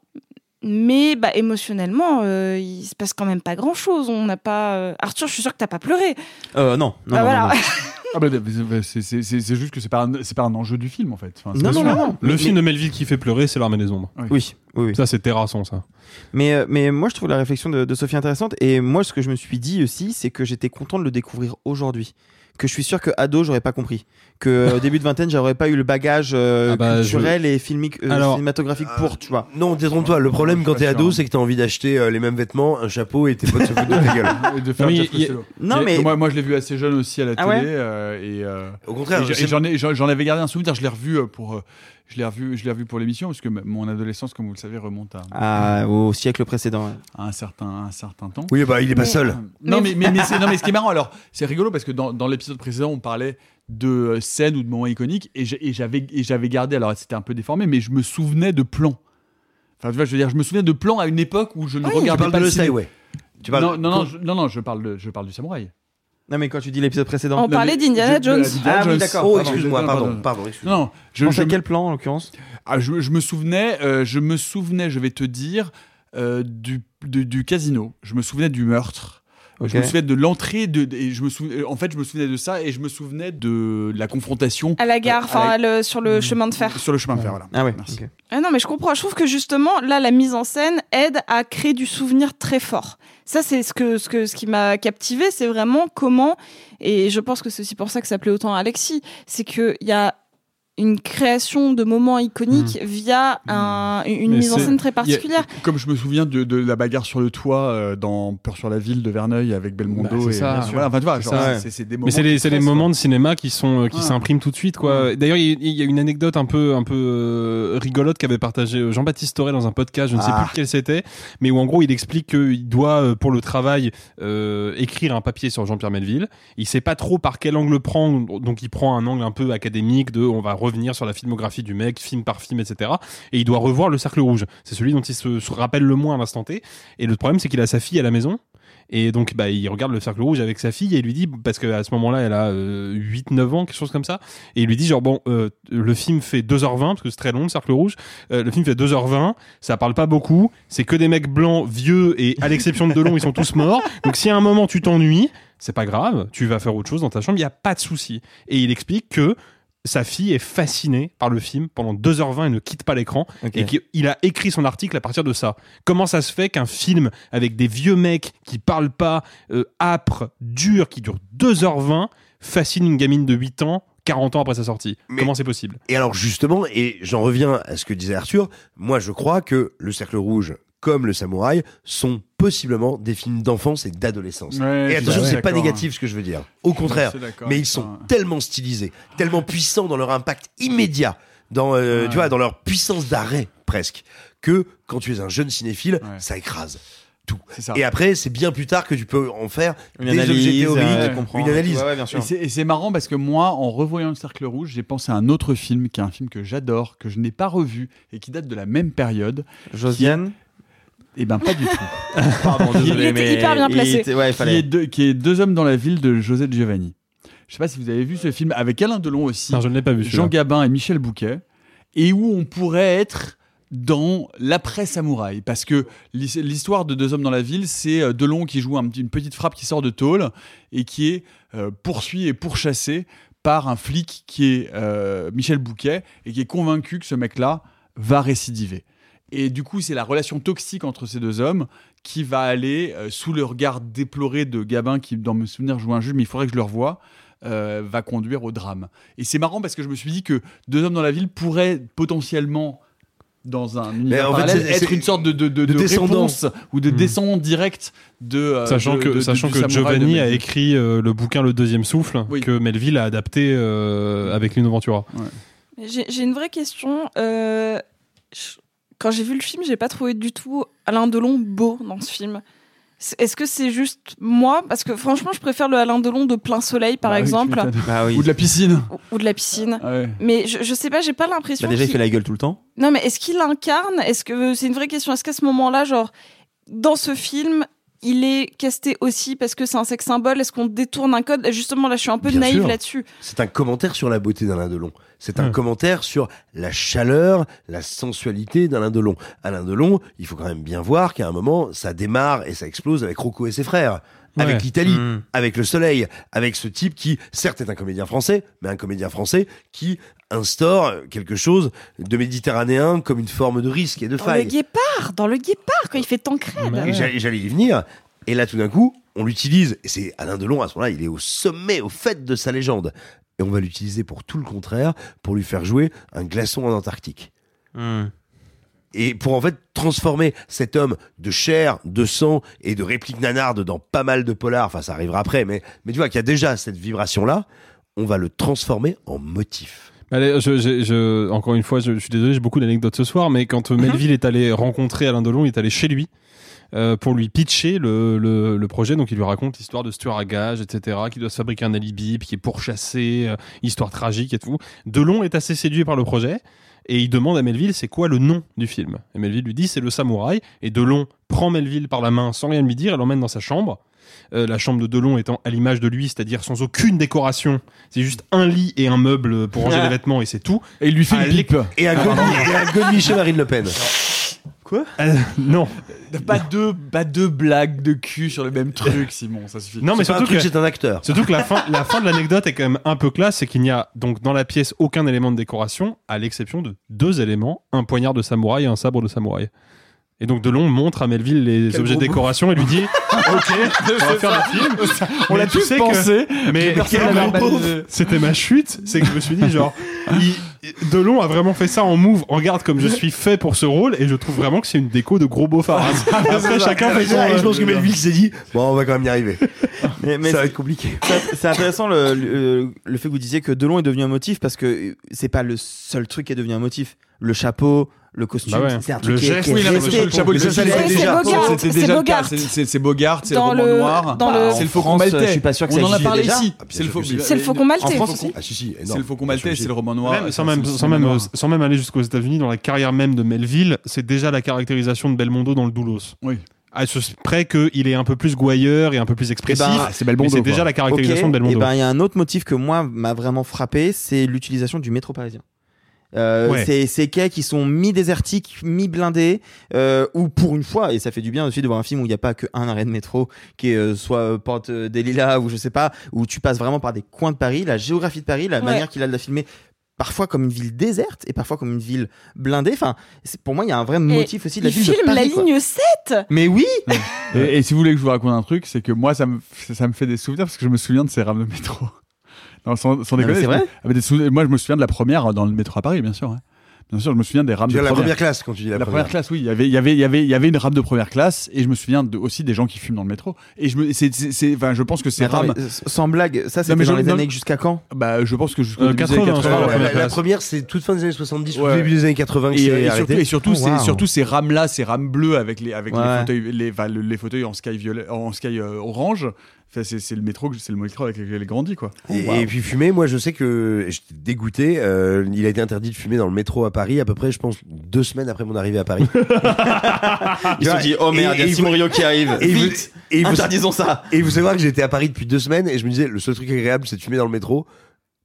Speaker 6: mais bah, émotionnellement, euh, il se passe quand même pas grand chose. On n'a pas. euh, Arthur, je suis sûre que t'as pas pleuré.
Speaker 3: Euh, non, non,
Speaker 6: Ah,
Speaker 3: non,
Speaker 6: voilà.
Speaker 3: non,
Speaker 2: Ah bah, c'est- c'est c'est- c'est juste que c'est pas, un- c'est pas un enjeu du film en fait. Enfin, c'est
Speaker 3: Non,
Speaker 2: pas
Speaker 3: non,
Speaker 2: sûr.
Speaker 3: non, non.
Speaker 4: Le
Speaker 3: Mais-
Speaker 4: film de Melville qui fait pleurer, c'est l'armée des ombres.
Speaker 3: Oui, oui, oui.
Speaker 4: Ça, c'est terrassant, ça.
Speaker 3: Mais, euh, mais moi, je trouve la réflexion de, de Sophie intéressante. Et moi, ce que je me suis dit aussi, c'est que j'étais content de le découvrir aujourd'hui. Que je suis sûr que ado, j'aurais pas compris. Que euh, au début de vingtaine, j'aurais pas eu le bagage euh,
Speaker 4: Ah bah,
Speaker 3: culturel et filmique, euh,
Speaker 5: Alors,
Speaker 3: cinématographique pour, tu vois.
Speaker 5: Non, détrompe-toi. Le problème quand t'es ado, c'est que t'as envie d'acheter euh, les mêmes vêtements, un chapeau et tes potes se foutent de ta gueule.
Speaker 2: Et de faire
Speaker 4: Non, mais a-.
Speaker 3: Non, mais-
Speaker 2: moi, moi je l'ai vu assez jeune aussi à la
Speaker 3: Ah
Speaker 2: télé
Speaker 3: ouais
Speaker 2: euh, et euh,
Speaker 5: Au contraire,
Speaker 2: je- j'en ai- j'en avais gardé un souvenir. Je l'ai revu pour euh, je l'ai revu je l'ai revu pour l'émission parce que mon adolescence, comme vous le savez, remonte à,
Speaker 3: Ah, au siècle précédent. ouais.
Speaker 2: à un certain un certain temps.
Speaker 5: Oui, bah il est pas seul.
Speaker 2: Non, mais, mais, mais, c'est- non, mais ce qui est marrant, alors, c'est rigolo parce que dans, dans l'épisode précédent, on parlait de euh, scènes ou de moments iconiques et j'avais et j'avais gardé, alors c'était un peu déformé, mais je me souvenais de plans. Enfin, tu vois, je veux dire, je me souvenais de plans à une époque où je ne
Speaker 5: Ah oui,
Speaker 2: regardais pas
Speaker 5: de
Speaker 2: le
Speaker 5: Le
Speaker 2: ciné.
Speaker 5: Highway. Tu parles-
Speaker 2: non, non, non, je, non, non, je parle, de, je parle du samouraï.
Speaker 3: Non, mais quand tu dis l'épisode précédent.
Speaker 6: On
Speaker 2: Non,
Speaker 6: parlait d'Indiana Jones.
Speaker 2: d'Indiana
Speaker 3: Ah oui,
Speaker 2: Jones.
Speaker 3: d'accord.
Speaker 5: Oh, excuse-moi,
Speaker 2: non,
Speaker 5: pardon, pardon, excuse-moi.
Speaker 2: Non,
Speaker 3: Je
Speaker 2: je,
Speaker 3: quel plan, en l'occurrence?
Speaker 2: Ah, je, je me souvenais, euh, je me souvenais, je vais te dire, euh, du, du, du casino. Je me souvenais du meurtre. Je me souvenais de l'entrée de, et je me souvenais, en fait, je me souvenais de ça et je me souvenais de la confrontation
Speaker 6: À la gare,
Speaker 2: euh,
Speaker 6: enfin,
Speaker 2: la-
Speaker 6: sur le chemin de fer.
Speaker 2: sur le chemin de fer. Voilà.
Speaker 3: Ah ouais,
Speaker 2: Merci.
Speaker 3: ok.
Speaker 6: Ah non, mais je comprends. Je trouve que justement, là, la mise en scène aide à créer du souvenir très fort. Ça, c'est ce que ce que ce qui m'a captivé, c'est vraiment comment. Et je pense que c'est aussi pour ça que ça plaît autant à Alexis, c'est que il y a une création de moments iconiques via un- une
Speaker 4: Mais
Speaker 6: mise en scène très
Speaker 2: a-
Speaker 6: particulière.
Speaker 2: comme je me souviens de, de la bagarre sur le toit euh, dans Peur sur la ville de Verneuil avec Belmondo.
Speaker 4: Bah,
Speaker 2: et,
Speaker 4: ça.
Speaker 2: Voilà, enfin, tu vois,
Speaker 4: C'est
Speaker 2: genre,
Speaker 4: ça, ouais.
Speaker 2: c'est c'est des moments.
Speaker 4: Mais c'est les, moments de cinéma qui sont euh, qui
Speaker 2: Ouais.
Speaker 4: s'impriment tout de suite quoi. D'ailleurs, il y, a une anecdote un peu un peu euh, rigolote qu'avait partagé Jean-Baptiste Toré dans un podcast, je ne sais
Speaker 5: Ah.
Speaker 4: plus lequel c'était, mais où en gros il explique qu'il doit pour le travail euh, écrire un papier sur Jean-Pierre Melville. Il sait pas trop par quel angle prendre, donc il prend un angle un peu académique de on va revenir sur la filmographie du mec, film par film, etc. Et il doit revoir le cercle rouge. C'est celui dont il se, rappelle le moins à l'instant T. Et le problème c'est qu'il a sa fille à la maison. Et donc, bah, il regarde le cercle rouge avec sa fille et il lui dit, parce qu'à ce moment-là, elle a 8-9 ans, quelque chose comme ça. Et il lui dit, genre, bon, euh, le film fait 2h20, parce que c'est très long, le cercle rouge. Euh, le film fait 2h20, ça parle pas beaucoup. C'est que des mecs blancs, vieux, et à l'exception de Delon, ils sont tous morts. Donc, si à un moment tu t'ennuies, c'est pas grave, tu vas faire autre chose dans ta chambre, il y a pas de souci. Et il explique que sa fille est fascinée par le film pendant 2h20 et ne quitte pas l'écran
Speaker 3: Ok.
Speaker 4: et qu'il a écrit son article à partir de ça. Comment ça se fait qu'un film avec des vieux mecs qui parlent pas, euh, âpres, durs, qui dure 2h20, fascine une gamine de 8 ans 40 ans après sa sortie?
Speaker 5: Mais-
Speaker 4: Comment c'est possible?
Speaker 5: Et alors justement, et j'en reviens à ce que disait Arthur, moi je crois que Le Cercle Rouge, comme Le Samouraï, sont possiblement des films d'enfance et d'adolescence.
Speaker 2: Ouais,
Speaker 5: et attention, c'est pas
Speaker 2: d'accord,
Speaker 5: négatif ce que je veux dire. Au contraire, mais ils sont
Speaker 2: ça.
Speaker 5: tellement stylisés, tellement puissants dans leur impact immédiat, dans euh,
Speaker 2: Ouais.
Speaker 5: tu vois, dans leur puissance d'arrêt presque, que quand tu es un jeune cinéphile,
Speaker 2: Ouais.
Speaker 5: ça écrase tout. Et après, c'est bien plus tard que tu peux en faire
Speaker 3: Une
Speaker 5: des
Speaker 3: analyse,
Speaker 5: objets théoriques,
Speaker 3: euh,
Speaker 5: une analyse.
Speaker 3: Ouais, ouais, bien sûr.
Speaker 2: Et c'est- Et c'est marrant parce que moi, en revoyant le Cercle Rouge, j'ai pensé à un autre film qui est un film que j'adore, que je n'ai pas revu et qui date de la même période.
Speaker 3: Josiane?
Speaker 2: Eh ben pas du tout.
Speaker 3: Pardon, désolé,
Speaker 6: Il était
Speaker 3: mais
Speaker 6: hyper bien
Speaker 3: il
Speaker 6: placé.
Speaker 3: était- ouais, il
Speaker 2: qui,
Speaker 3: fallait.
Speaker 2: est deux, qui est Deux hommes dans la ville de José Giovanni. Je sais pas si vous avez vu ce film avec Alain Delon aussi,
Speaker 4: Non, je ne l'ai pas vu.
Speaker 2: Jean. Gabin et Michel Bouquet, et où on pourrait être dans l'après-samouraï. Parce que l'his- l'histoire de Deux hommes dans la ville, c'est euh, Delon qui joue une petite frappe qui sort de tôle et qui est euh, poursuivi et pourchassé par un flic qui est euh, Michel Bouquet et qui est convaincu que ce mec-là va récidiver. Et du coup, c'est la relation toxique entre ces deux hommes qui va aller euh, sous le regard déploré de Gabin, qui, dans mes souvenirs, joue un juge, mais il faudrait que je le revoie, euh, va conduire au drame. Et c'est marrant parce que je me suis dit que Deux hommes dans la ville pourrait potentiellement, dans un univers
Speaker 5: en fait,
Speaker 2: parallèle,
Speaker 5: c'est-
Speaker 2: être
Speaker 5: c'est-
Speaker 2: une sorte de, de, de,
Speaker 5: de
Speaker 2: de
Speaker 5: descendant.
Speaker 2: réponse ou de
Speaker 4: Hmm.
Speaker 2: descendant direct de. euh,
Speaker 4: Sachant
Speaker 2: de-
Speaker 4: que,
Speaker 2: de- de-
Speaker 4: sachant
Speaker 2: du
Speaker 4: que Giovanni a
Speaker 2: Melville.
Speaker 4: écrit euh, le bouquin Le Deuxième Souffle,
Speaker 2: Oui.
Speaker 4: que Melville a adapté euh, avec Lino Ventura.
Speaker 6: J'ai j'ai une vraie question. Euh, je- Quand j'ai vu le film, j'ai pas trouvé du tout Alain Delon beau dans ce film. Est-ce que c'est juste moi? Parce que franchement, je préfère le Alain Delon de plein soleil, par
Speaker 2: Bah
Speaker 6: exemple.
Speaker 3: Bah oui.
Speaker 2: Ou de la piscine.
Speaker 6: ou, ou de la piscine.
Speaker 2: Ouais.
Speaker 6: Mais je, je sais pas, j'ai pas l'impression.
Speaker 3: Bah déjà, il fait la gueule tout le temps.
Speaker 6: Non, mais est-ce qu'il incarne? Est-ce que c'est une vraie question Est-ce qu'à ce moment-là, genre, dans ce film, il est casté aussi parce que c'est un sexe symbole Est-ce qu'on détourne un code? Justement, là, je suis un peu
Speaker 5: Bien
Speaker 6: naïve
Speaker 5: sûr.
Speaker 6: là-dessus.
Speaker 5: C'est un commentaire sur la beauté d'Alain Delon. C'est un
Speaker 4: Hum.
Speaker 5: commentaire sur la chaleur, la sensualité d'Alain Delon. Alain Delon, il faut quand même bien voir qu'à un moment, ça démarre et ça explose avec Rocco et ses frères. Avec
Speaker 4: Ouais.
Speaker 5: l'Italie,
Speaker 3: Mm.
Speaker 5: avec le soleil, avec ce type qui, certes, est un comédien français, mais un comédien français qui instaure quelque chose de méditerranéen comme une forme de risque et de
Speaker 6: Dans
Speaker 5: faille.
Speaker 6: le guépard, dans le guépard, quand il fait Tancred.
Speaker 5: J'allais j'allais y venir. Et là, tout d'un coup, on l'utilise. Et c'est Alain Delon, à ce moment-là, il est au sommet, au fait de sa légende. Et on va l'utiliser pour tout le contraire, pour lui faire jouer un glaçon en Antarctique.
Speaker 3: Hmm.
Speaker 5: Et pour en fait transformer cet homme de chair, de sang et de répliques nanardes dans pas mal de polars, enfin ça arrivera après, mais, mais tu vois qu'il y a déjà cette vibration-là, on va le transformer en motif.
Speaker 4: Allez, je, je- je- encore une fois, je, suis désolé, j'ai beaucoup d'anecdotes ce soir, mais quand euh, Melville est allé rencontrer Alain Delon, il est allé chez lui euh, pour lui pitcher le, le, le projet. Donc il lui raconte l'histoire de tueur à gages, etc., qui doit se fabriquer un alibi, puis qui est pourchassé, euh, histoire tragique et tout. Delon est assez séduit par le projet. Et il demande à Melville c'est quoi le nom du film? Et Melville lui dit c'est le samouraï. Et Delon prend Melville par la main sans rien lui dire et l'emmène dans sa chambre. Euh, la chambre de Delon étant à l'image de lui, c'est-à-dire sans aucune décoration. C'est juste un lit et un meuble pour ranger
Speaker 2: Ah.
Speaker 4: les vêtements et c'est tout.
Speaker 2: Et il lui fait
Speaker 4: À
Speaker 2: une pipe.
Speaker 5: Et un godemiché Marine Le Pen.
Speaker 2: Quoi
Speaker 4: Euh, Non.
Speaker 2: Pas deux, pas deux blagues de cul sur le même truc, Simon, ça suffit.
Speaker 4: Non, mais surtout que,
Speaker 5: c'est un acteur.
Speaker 4: surtout que la fin, la fin de l'anecdote est quand même un peu classe, c'est qu'il n'y a donc dans la pièce aucun élément de décoration, à l'exception de deux éléments, un poignard de samouraï et un sabre de samouraï. Et donc Delon montre à Melville les
Speaker 2: Quel
Speaker 4: objets de décoration et lui dit Ok, on va faire le film.
Speaker 2: On l'a tous
Speaker 4: que-
Speaker 2: pensé.
Speaker 4: Mais c'était ma chute, c'est que je me suis dit genre il- Delon a vraiment fait ça en move. Regarde comme je suis fait pour ce rôle et je trouve vraiment que c'est une déco de gros beaufard. Après chacun fait son.
Speaker 5: Et je pense que Melville s'est dit, bon, on va quand même y arriver.
Speaker 3: Mais, mais
Speaker 5: Ça va être compliqué.
Speaker 3: c'est- intéressant le, le, le fait que vous disiez que Delon est devenu un motif parce que c'est pas le seul truc qui est devenu un motif. Le chapeau, le costume,
Speaker 4: Bah ouais.
Speaker 3: c'est un
Speaker 4: Le
Speaker 3: truc qui est-
Speaker 4: geste,
Speaker 3: qui est
Speaker 2: Oui,
Speaker 3: resté.
Speaker 2: le chapeau, le
Speaker 5: l'était
Speaker 6: c'est
Speaker 5: déjà.
Speaker 6: Bogart,
Speaker 2: C'était
Speaker 6: c'est
Speaker 2: déjà le cas.
Speaker 6: Bogart.
Speaker 2: C'est- Bogart, c'est le roman
Speaker 6: le-
Speaker 2: noir.
Speaker 6: dans le-
Speaker 2: C'est le faucon maltais.
Speaker 3: je suis pas sûr que
Speaker 2: On
Speaker 3: ça
Speaker 2: en a parlé ici.
Speaker 5: Ah,
Speaker 2: C'est le faucon.
Speaker 5: si.
Speaker 6: C'est le faucon maltais.
Speaker 3: En France
Speaker 2: aussi.
Speaker 5: Ah
Speaker 2: C'est le faucon maltais, c'est le roman noir.
Speaker 4: Sans, même, sans, même, euh, sans même aller jusqu'aux États-Unis, dans la carrière même de Melville, c'est déjà la caractérisation de Belmondo dans le Doulos.
Speaker 2: Oui.
Speaker 4: À ce près qu'il est un peu plus gouailleur et un peu plus expressif.
Speaker 3: ben,
Speaker 2: c'est Belmondo.
Speaker 4: c'est déjà
Speaker 2: quoi.
Speaker 4: la caractérisation de
Speaker 3: et
Speaker 4: Belmondo.
Speaker 3: ben il y a un autre motif que moi m'a vraiment frappé, c'est l'utilisation du métro parisien. Euh,
Speaker 4: Ouais.
Speaker 3: Ces, ces quais qui sont mi-désertiques, mi-blindés, euh, ou pour une fois, et ça fait du bien aussi de voir un film où il n'y a pas qu'un arrêt de métro, qui est euh, soit euh, Porte des Lilas, ou je sais pas, où tu passes vraiment par des coins de Paris, la géographie de Paris, la
Speaker 6: Ouais.
Speaker 3: manière qu'il a de la filmer, parfois comme une ville déserte, et parfois comme une ville blindée. Enfin, c'est- pour moi, il y a un vrai motif aussi de la
Speaker 6: il
Speaker 3: ville
Speaker 6: filme
Speaker 3: de Paris.
Speaker 6: la
Speaker 3: quoi.
Speaker 6: ligne 7
Speaker 3: Mais oui
Speaker 2: Et, et si vous voulez que je vous raconte un truc, c'est que moi, ça me, ça me fait des souvenirs parce que je me souviens de ces rames de métro. Non, sans, sans
Speaker 3: mais
Speaker 2: déconner.
Speaker 3: c'est vrai
Speaker 2: ah, des moi, je me souviens de la première dans le métro à Paris, bien sûr. hein. Bien sûr, je me souviens des rames
Speaker 5: Tu
Speaker 2: de
Speaker 5: la
Speaker 2: première.
Speaker 5: première classe quand tu dis la,
Speaker 2: La première classe, oui. Il y avait, il y avait, il y avait, il y avait une rame de première classe, et je me souviens de, aussi des gens qui fument dans le métro. Et je me, c'est, c'est, c'est- enfin, je pense que ces rames,
Speaker 3: euh, sans blague, ça c'était
Speaker 2: mais
Speaker 3: dans
Speaker 2: je-
Speaker 3: les
Speaker 2: non,
Speaker 3: années jusqu'à quand?
Speaker 2: Bah, je pense que jusqu'au
Speaker 4: Euh,
Speaker 2: début des
Speaker 4: 80,
Speaker 2: années
Speaker 4: je crois,
Speaker 5: Ouais,
Speaker 4: la
Speaker 5: ouais,
Speaker 4: première
Speaker 5: la, la
Speaker 4: classe.
Speaker 5: première, c'est toute fin des années 70 ou
Speaker 2: Ouais.
Speaker 5: début des années 80 que
Speaker 2: Et,
Speaker 5: c'est
Speaker 2: surtout, et surtout,
Speaker 3: Oh,
Speaker 2: ces,
Speaker 3: wow.
Speaker 2: surtout ces rames là, ces rames bleues avec les avec les fauteuils, les, enfin, le- les fauteuils en sky violet, en sky euh, orange. Enfin, c'est, c'est le métro, c'est le métro avec lequel j'ai grandi quoi.
Speaker 5: Et,
Speaker 2: Wow.
Speaker 5: et puis fumer, moi je sais que j'étais dégoûté. euh, il a été interdit de fumer dans le métro à Paris à peu près, je pense, deux semaines après mon arrivée à Paris.
Speaker 3: Ils se sont dit, oh merde, il y a Simon
Speaker 5: vous-
Speaker 3: Rio qui arrive.
Speaker 5: et vous-
Speaker 3: Vite
Speaker 5: et vous-
Speaker 3: Interdisons ça
Speaker 5: Et vous savez voir que j'étais à Paris depuis deux semaines et je me disais le seul truc agréable c'est de fumer dans le métro.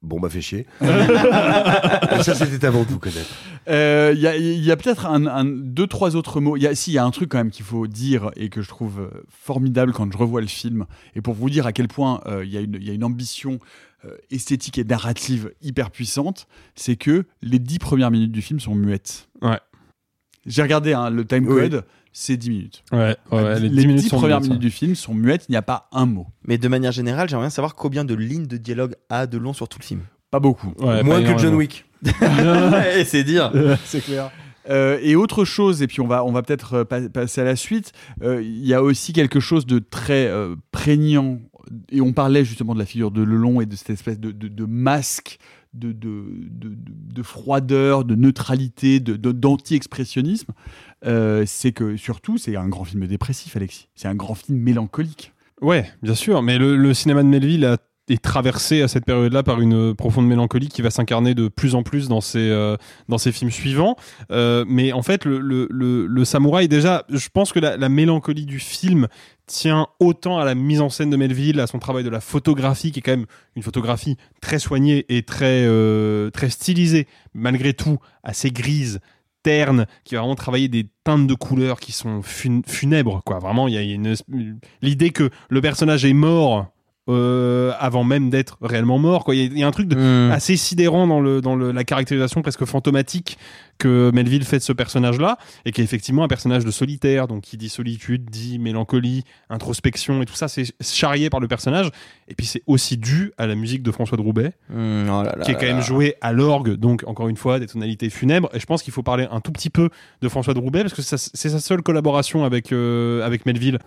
Speaker 5: Bon bah fait chier. Ça c'était avant tout connaître.
Speaker 2: Euh, Il y a, il y a peut-être un, un- deux, trois autres mots. Il y a, si, il y a un truc quand même qu'il faut dire et que je trouve euh, formidable quand je revois le film. Et pour vous dire à quel point euh, il y, a une- il y a une ambition euh, esthétique et narrative hyper puissante, c'est que les dix premières minutes du film sont muettes.
Speaker 4: Ouais.
Speaker 2: J'ai regardé hein, le time
Speaker 5: Oui.
Speaker 2: C'est 10 minutes.
Speaker 4: Ouais, ouais,
Speaker 2: les
Speaker 4: les 10 minutes
Speaker 2: dix
Speaker 4: sont
Speaker 2: premières minutes du film sont muettes, il n'y a pas un mot.
Speaker 3: Mais de manière générale, j'aimerais bien savoir combien de lignes de dialogue a de long sur tout le film.
Speaker 2: Pas beaucoup.
Speaker 4: Ouais,
Speaker 5: Moins
Speaker 4: pas
Speaker 5: que John. Wick.
Speaker 3: Et c'est dire.
Speaker 4: c'est clair.
Speaker 2: Euh, et autre chose, et puis on va, on va peut-être euh, pa- passer à la suite, euh, il y a aussi quelque chose de très euh, prégnant, et on parlait justement de la figure de Lelon et de cette espèce de, de- de masque de, de, de- de- de froideur, de neutralité, de- de- d'anti-expressionnisme, euh, c'est que surtout, c'est un grand film dépressif, Alexis. C'est un grand film mélancolique.
Speaker 4: Ouais, bien sûr, mais le, cinéma de Melville est traversé à cette période-là par une profonde mélancolie qui va s'incarner de plus en plus dans ses euh, dans ses films suivants. Euh, mais en fait, le, le, le, samouraï déjà, je pense que la, la mélancolie du film tient autant à la mise en scène de Melville, à son travail de la photographie, qui est quand même une photographie très soignée et très très stylisée, malgré tout assez grise, qui va vraiment travailler des teintes de couleurs qui sont fun- funèbres, quoi. Vraiment, il y a une l'idée que le personnage est mort. Euh, avant même d'être réellement mort quoi il y, a- il y a un truc de,
Speaker 3: Hmm.
Speaker 4: assez sidérant dans le dans le, la caractérisation presque fantomatique que Melville fait de ce personnage là et qui est effectivement un personnage de solitaire donc qui dit solitude dit mélancolie introspection et tout ça c'est charrié par le personnage et puis c'est aussi dû à la musique de François de Roubaix
Speaker 3: Hmm, oh là là
Speaker 4: qui est quand même
Speaker 3: là.
Speaker 4: joué à l'orgue, donc encore une fois des tonalités funèbres. Et je pense qu'il faut parler un tout petit peu de François de Roubaix parce que c'est sa seule collaboration avec euh, avec Melville.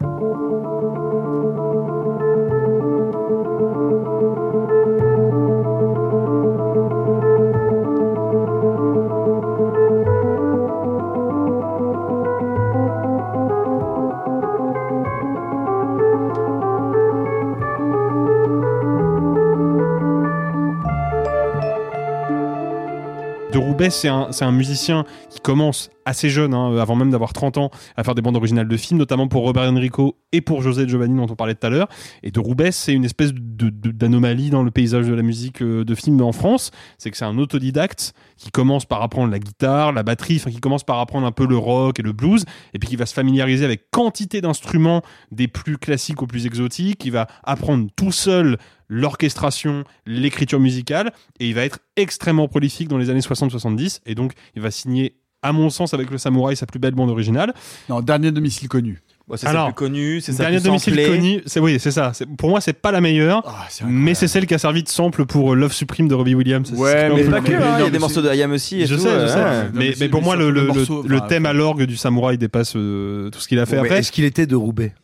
Speaker 4: C'est un, musicien qui commence assez jeune, hein, avant même d'avoir 30 ans, à faire des bandes originales de films, notamment pour Robert Enrico et pour José Giovanni, dont on parlait tout à l'heure. Et de Roubaix, c'est une espèce d'anomalie dans le paysage de la musique euh, de film en France. C'est que c'est un autodidacte qui commence par apprendre la guitare, la batterie, enfin qui commence par apprendre un peu le rock et le blues, et puis qui va se familiariser avec quantité d'instruments, des plus classiques aux plus exotiques, qui va apprendre tout seul l'orchestration, l'écriture musicale, et il va être extrêmement prolifique dans les années 60-70, et donc il va signer, à mon sens, avec le Samouraï, sa plus belle bande originale.
Speaker 2: Non, dernier domicile connu.
Speaker 3: Bon, c'est plus connue, c'est
Speaker 4: Dernier domicile connu, c'est oui, c'est ça. Pour moi, c'est pas la meilleure, mais c'est celle qui a servi de sample pour euh, Love Supreme de Robbie Williams.
Speaker 2: Ouais, mais
Speaker 3: Pas que, hein, il y a des morceaux de Ayam aussi et
Speaker 4: je
Speaker 3: tout,
Speaker 4: sais, je
Speaker 3: ouais.
Speaker 4: sais.
Speaker 3: Ouais.
Speaker 4: Mais, pour moi, le, thème à l'orgue du samouraï dépasse euh, tout ce qu'il a fait après.
Speaker 5: Est-ce qu'il était de Roubaix?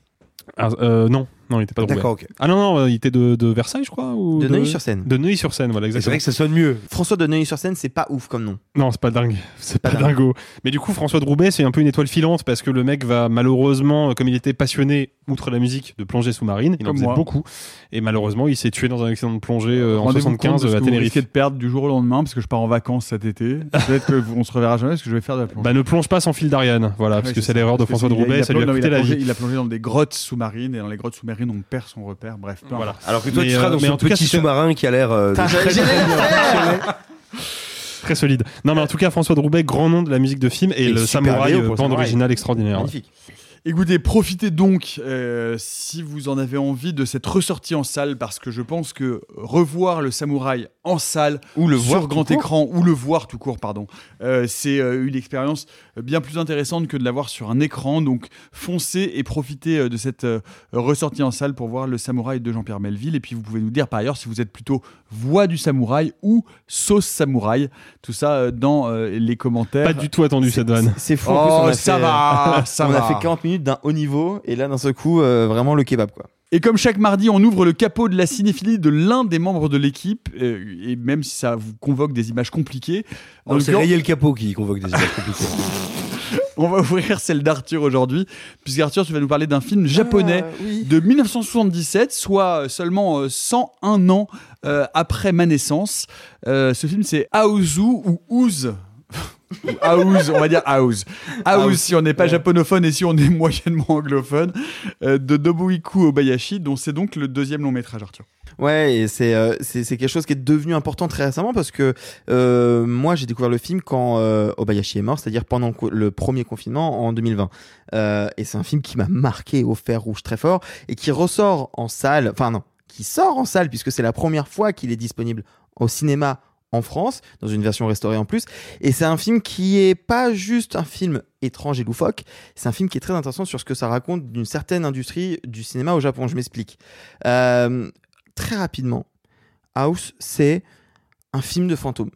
Speaker 4: Ah, euh, non, non, il était pas de
Speaker 5: D'accord,
Speaker 4: Roubaix.
Speaker 5: ok.
Speaker 4: Ah non, non, euh, il était de, de Versailles, je crois. Ou
Speaker 3: De Neuilly-sur-Seine.
Speaker 4: De Neuilly-sur-Seine, voilà,
Speaker 5: C'est
Speaker 4: exactement.
Speaker 5: vrai que ça sonne mieux.
Speaker 3: François de Neuilly-sur-Seine, c'est pas ouf comme nom.
Speaker 4: Non, c'est pas dingue. C'est pas,
Speaker 3: Pas dingue.
Speaker 4: dingo. Mais du coup, François de Roubaix, c'est un peu une étoile filante parce que le mec va malheureusement, euh, comme il était passionné, outre la musique, de plongée sous-marine, il en
Speaker 2: Comme
Speaker 4: faisait
Speaker 2: moi.
Speaker 4: beaucoup. Et malheureusement, il s'est tué dans un accident de plongée euh, en
Speaker 2: Rendez-vous
Speaker 4: 75
Speaker 2: compte de ce
Speaker 4: à
Speaker 2: que vous
Speaker 4: Tenerife.
Speaker 2: risquez de perdre du jour au lendemain parce que je pars en vacances cet été. Peut-être qu'on se reverra jamais parce que je vais faire de la plongée.
Speaker 4: Bah, ne plonge pas sans fil d'Ariane. Voilà, parce
Speaker 2: Ouais,
Speaker 4: que
Speaker 2: c'est ça.
Speaker 4: l'erreur de
Speaker 2: Parce que
Speaker 4: François de
Speaker 2: c'est- il a-
Speaker 4: Roubaix,
Speaker 2: il a
Speaker 4: ça lui a
Speaker 2: plongé-
Speaker 4: coûté
Speaker 2: il a
Speaker 4: la
Speaker 2: plongé-
Speaker 4: vie.
Speaker 2: Il a plongé dans des grottes sous-marines et dans les grottes sous-marines on perd son repère. Bref, peu
Speaker 4: Voilà.
Speaker 2: importe.
Speaker 5: Alors que toi,
Speaker 4: Mais,
Speaker 5: tu seras
Speaker 4: euh,
Speaker 5: dans
Speaker 4: mais
Speaker 5: ce
Speaker 4: en tout cas,
Speaker 5: petit
Speaker 4: c'est-
Speaker 5: sous-marin qui a l'air euh, très,
Speaker 4: solide. Non, mais en tout cas, François de Roubaix, grand nom de la musique de film et,
Speaker 3: Et
Speaker 4: le samouraï, euh, bande
Speaker 3: samouraï.
Speaker 4: originale extraordinaire.
Speaker 3: Magnifique.
Speaker 2: Écoutez, profitez donc, euh, si vous en avez envie, de cette ressortie en salle, parce que je pense que revoir le samouraï en salle,
Speaker 3: Ou le
Speaker 2: sur
Speaker 3: voir
Speaker 2: grand
Speaker 3: court.
Speaker 2: écran, ou le voir tout court, pardon, euh, c'est euh, une expérience bien plus intéressante que de l'avoir sur un écran. Donc foncez et profitez euh, de cette euh, ressortie en salle pour voir le samouraï de Jean-Pierre Melville. Et puis vous pouvez nous dire par ailleurs si vous êtes plutôt voix du samouraï ou sauce samouraï. Tout ça euh, dans les commentaires.
Speaker 4: Pas du tout attendu cette vanne.
Speaker 3: C'est fou.
Speaker 2: Oh,
Speaker 3: en plus, on a
Speaker 2: ça
Speaker 3: fait-
Speaker 2: va, ça
Speaker 3: on
Speaker 2: va.
Speaker 3: a fait 40 minutes d'un haut niveau et là d'un seul coup euh, vraiment le kebab quoi.
Speaker 2: Et comme chaque mardi, on ouvre le capot de la cinéphilie de l'un des membres de l'équipe, euh, et même si ça vous convoque des images compliquées,
Speaker 5: Non, C'est Rayel Capot qui convoque des images compliquées.
Speaker 2: on va ouvrir celle d'Arthur aujourd'hui, puisqu'Arthur, tu vas nous parler d'un film japonais
Speaker 3: Ah, oui.
Speaker 2: de 1977, soit seulement euh, 101 ans euh, après ma naissance. Euh, ce film, c'est Aozu ou Ouz? House, on va dire House. House,
Speaker 3: House,
Speaker 2: si on n'est pas
Speaker 3: ouais.
Speaker 2: japonophone et si on est moyennement anglophone, euh, de Nobuiku Obayashi, dont c'est donc le deuxième long métrage, Arthur.
Speaker 3: Ouais, et c'est euh, quelque chose qui est devenu important très récemment parce que euh, moi j'ai découvert le film quand euh, Obayashi est mort, c'est-à-dire pendant le premier confinement en 2020. Euh, et c'est un film qui m'a marqué au fer rouge très fort et qui ressort en salle, enfin non, qui sort en salle puisque c'est la première fois qu'il est disponible au cinéma en France, dans une version restaurée en plus. Et c'est un film qui est pas juste un film étrange et loufoque, c'est un film qui est très intéressant sur ce que ça raconte d'une certaine industrie du cinéma au Japon. Je m'explique. Euh, très rapidement, House, c'est un film de fantôme.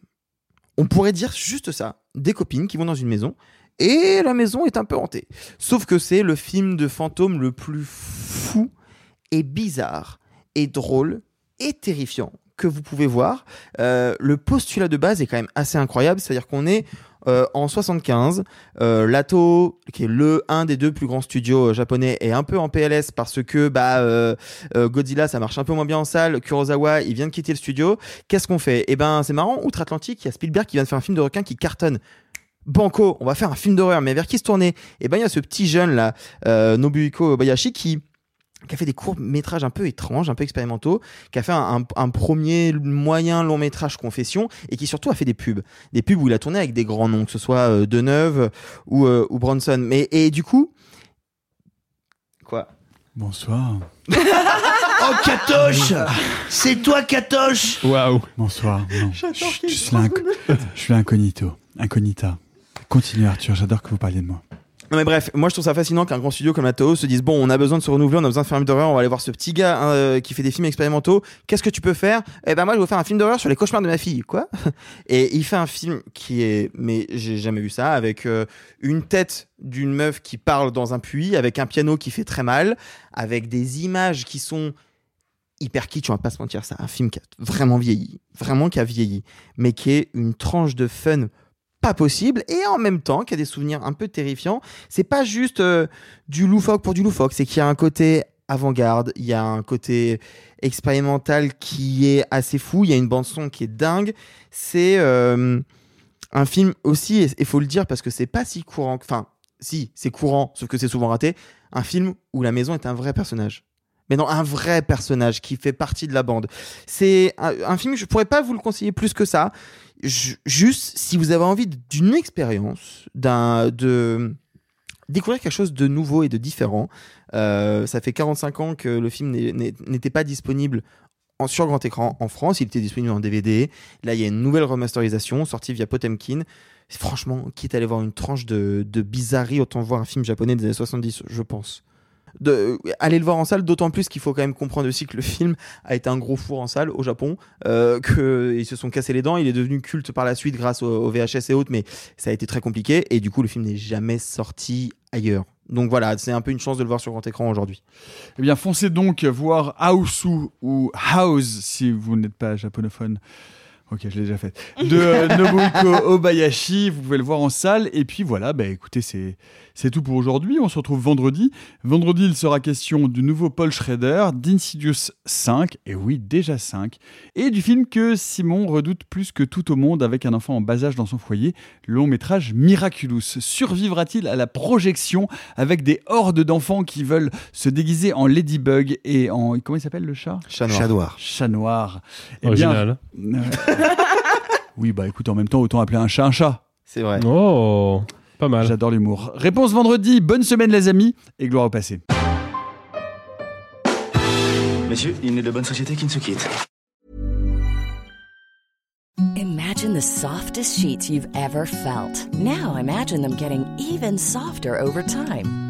Speaker 3: On pourrait dire juste ça. Des copines qui vont dans une maison et la maison est un peu hantée. Sauf que c'est le film de fantôme le plus fou et bizarre et drôle et terrifiant que vous pouvez voir. Euh, le postulat de base est quand même assez incroyable, c'est-à-dire qu'on est Euh, en 75, euh, Lato, qui est le un des deux plus grands studios japonais, est un peu en PLS parce que bah Godzilla ça marche un peu moins bien en salle. Kurosawa il vient de quitter le studio. Qu'est-ce qu'on fait? Eh ben c'est marrant. Outre-Atlantique, il y a Spielberg qui vient de faire un film de requin qui cartonne. Banco, on va faire un film d'horreur, mais vers qui se tourner? Eh ben il y a ce petit jeune là, Nobuhiko Bayashi, qui qui a fait des courts métrages un peu étranges, un peu expérimentaux, qui a fait un, un- un premier moyen long métrage confession et qui surtout a fait des pubs, des pubs où il a tourné avec des grands noms, que ce soit euh, Deneuve ou, euh, ou Bronson. Mais et du coup, quoi?
Speaker 2: Bonsoir.
Speaker 5: Oh, Katoche C'est toi, Katoche
Speaker 4: Waouh.
Speaker 2: Bonsoir. Non. Je suis l'incognito. Incognita. Continuez Arthur, j'adore que vous parliez de moi.
Speaker 3: Mais bref, moi je trouve ça fascinant qu'un grand studio comme Atao se dise bon, on a besoin de se renouveler, on a besoin de faire un film d'horreur, on va aller voir ce petit gars hein, euh, qui fait des films expérimentaux. Qu'est-ce que tu peux faire? Eh ben moi je vais faire un film d'horreur sur les cauchemars de ma fille, quoi? Et il fait un film qui est, mais j'ai jamais vu ça, avec euh, une tête d'une meuf qui parle dans un puits, avec un piano qui fait très mal, avec des images qui sont hyper kitsch, on va pas se mentir, c'est un film qui a vraiment vieilli, vraiment qui a vieilli, mais qui est une tranche de fun pas possible et en même temps qui a des souvenirs un peu terrifiants. C'est pas juste euh, du loufoque pour du loufoque, c'est qu'il y a un côté avant-garde, il y a un côté expérimental qui est assez fou, il y a une bande son qui est dingue. C'est euh, un film aussi, et il faut le dire parce que c'est pas si courant, enfin si c'est courant, sauf que c'est souvent raté, un film où la maison est un vrai personnage. Mais non, un vrai personnage qui fait partie de la bande. C'est un, un film, je pourrais pas vous le conseiller plus que ça. Ju- juste si vous avez envie d'une expérience, d'un de découvrir quelque chose de nouveau et de différent. Euh, ça fait 45 ans que le film n'était pas disponible sur grand écran en France. Il était disponible en DVD. Là, il y a une nouvelle remasterisation sortie via Potemkin. Franchement, quitte à aller voir une tranche de bizarrerie, autant voir un film japonais des années 70, je pense. De, aller le voir en salle, d'autant plus qu'il faut quand même comprendre aussi que le film a été un gros four en salle au Japon, euh, qu'ils se sont cassés les dents. Il est devenu culte par la suite grâce au, au VHS et autres, mais ça a été très compliqué. Et du coup, le film n'est jamais sorti ailleurs. Donc voilà, c'est un peu une chance de le voir sur grand écran aujourd'hui.
Speaker 2: Eh bien, foncez donc voir Aosu ou House si vous n'êtes pas japonophone. Ok, je l'ai déjà fait. De euh, Nobuhiko Obayashi, vous pouvez le voir en salle. Et puis voilà, bah écoutez, c'est c'est tout pour aujourd'hui. On se retrouve vendredi. Vendredi, il sera question du nouveau Paul Schrader, d'Insidious 5, et oui, déjà 5, et du film que Simon redoute plus que tout au monde avec un enfant en bas âge dans son foyer, le long métrage Miraculous. Survivra-t-il à la projection avec des hordes d'enfants qui veulent se déguiser en ladybug et en... Comment il s'appelle le chat?
Speaker 3: Chat noir.
Speaker 5: Chat noir.
Speaker 2: Chat noir. Eh
Speaker 4: Original.
Speaker 2: bien, euh, oui, bah écoute, en même temps, autant appeler un chat un chat.
Speaker 3: C'est vrai.
Speaker 4: Oh, pas mal.
Speaker 2: J'adore l'humour. Réponse vendredi, bonne semaine les amis, et gloire au passé.
Speaker 9: Messieurs, il n'est de bonne société qui ne se quitte.
Speaker 10: Imagine the softest sheets you've ever felt. Now imagine them getting even softer over time.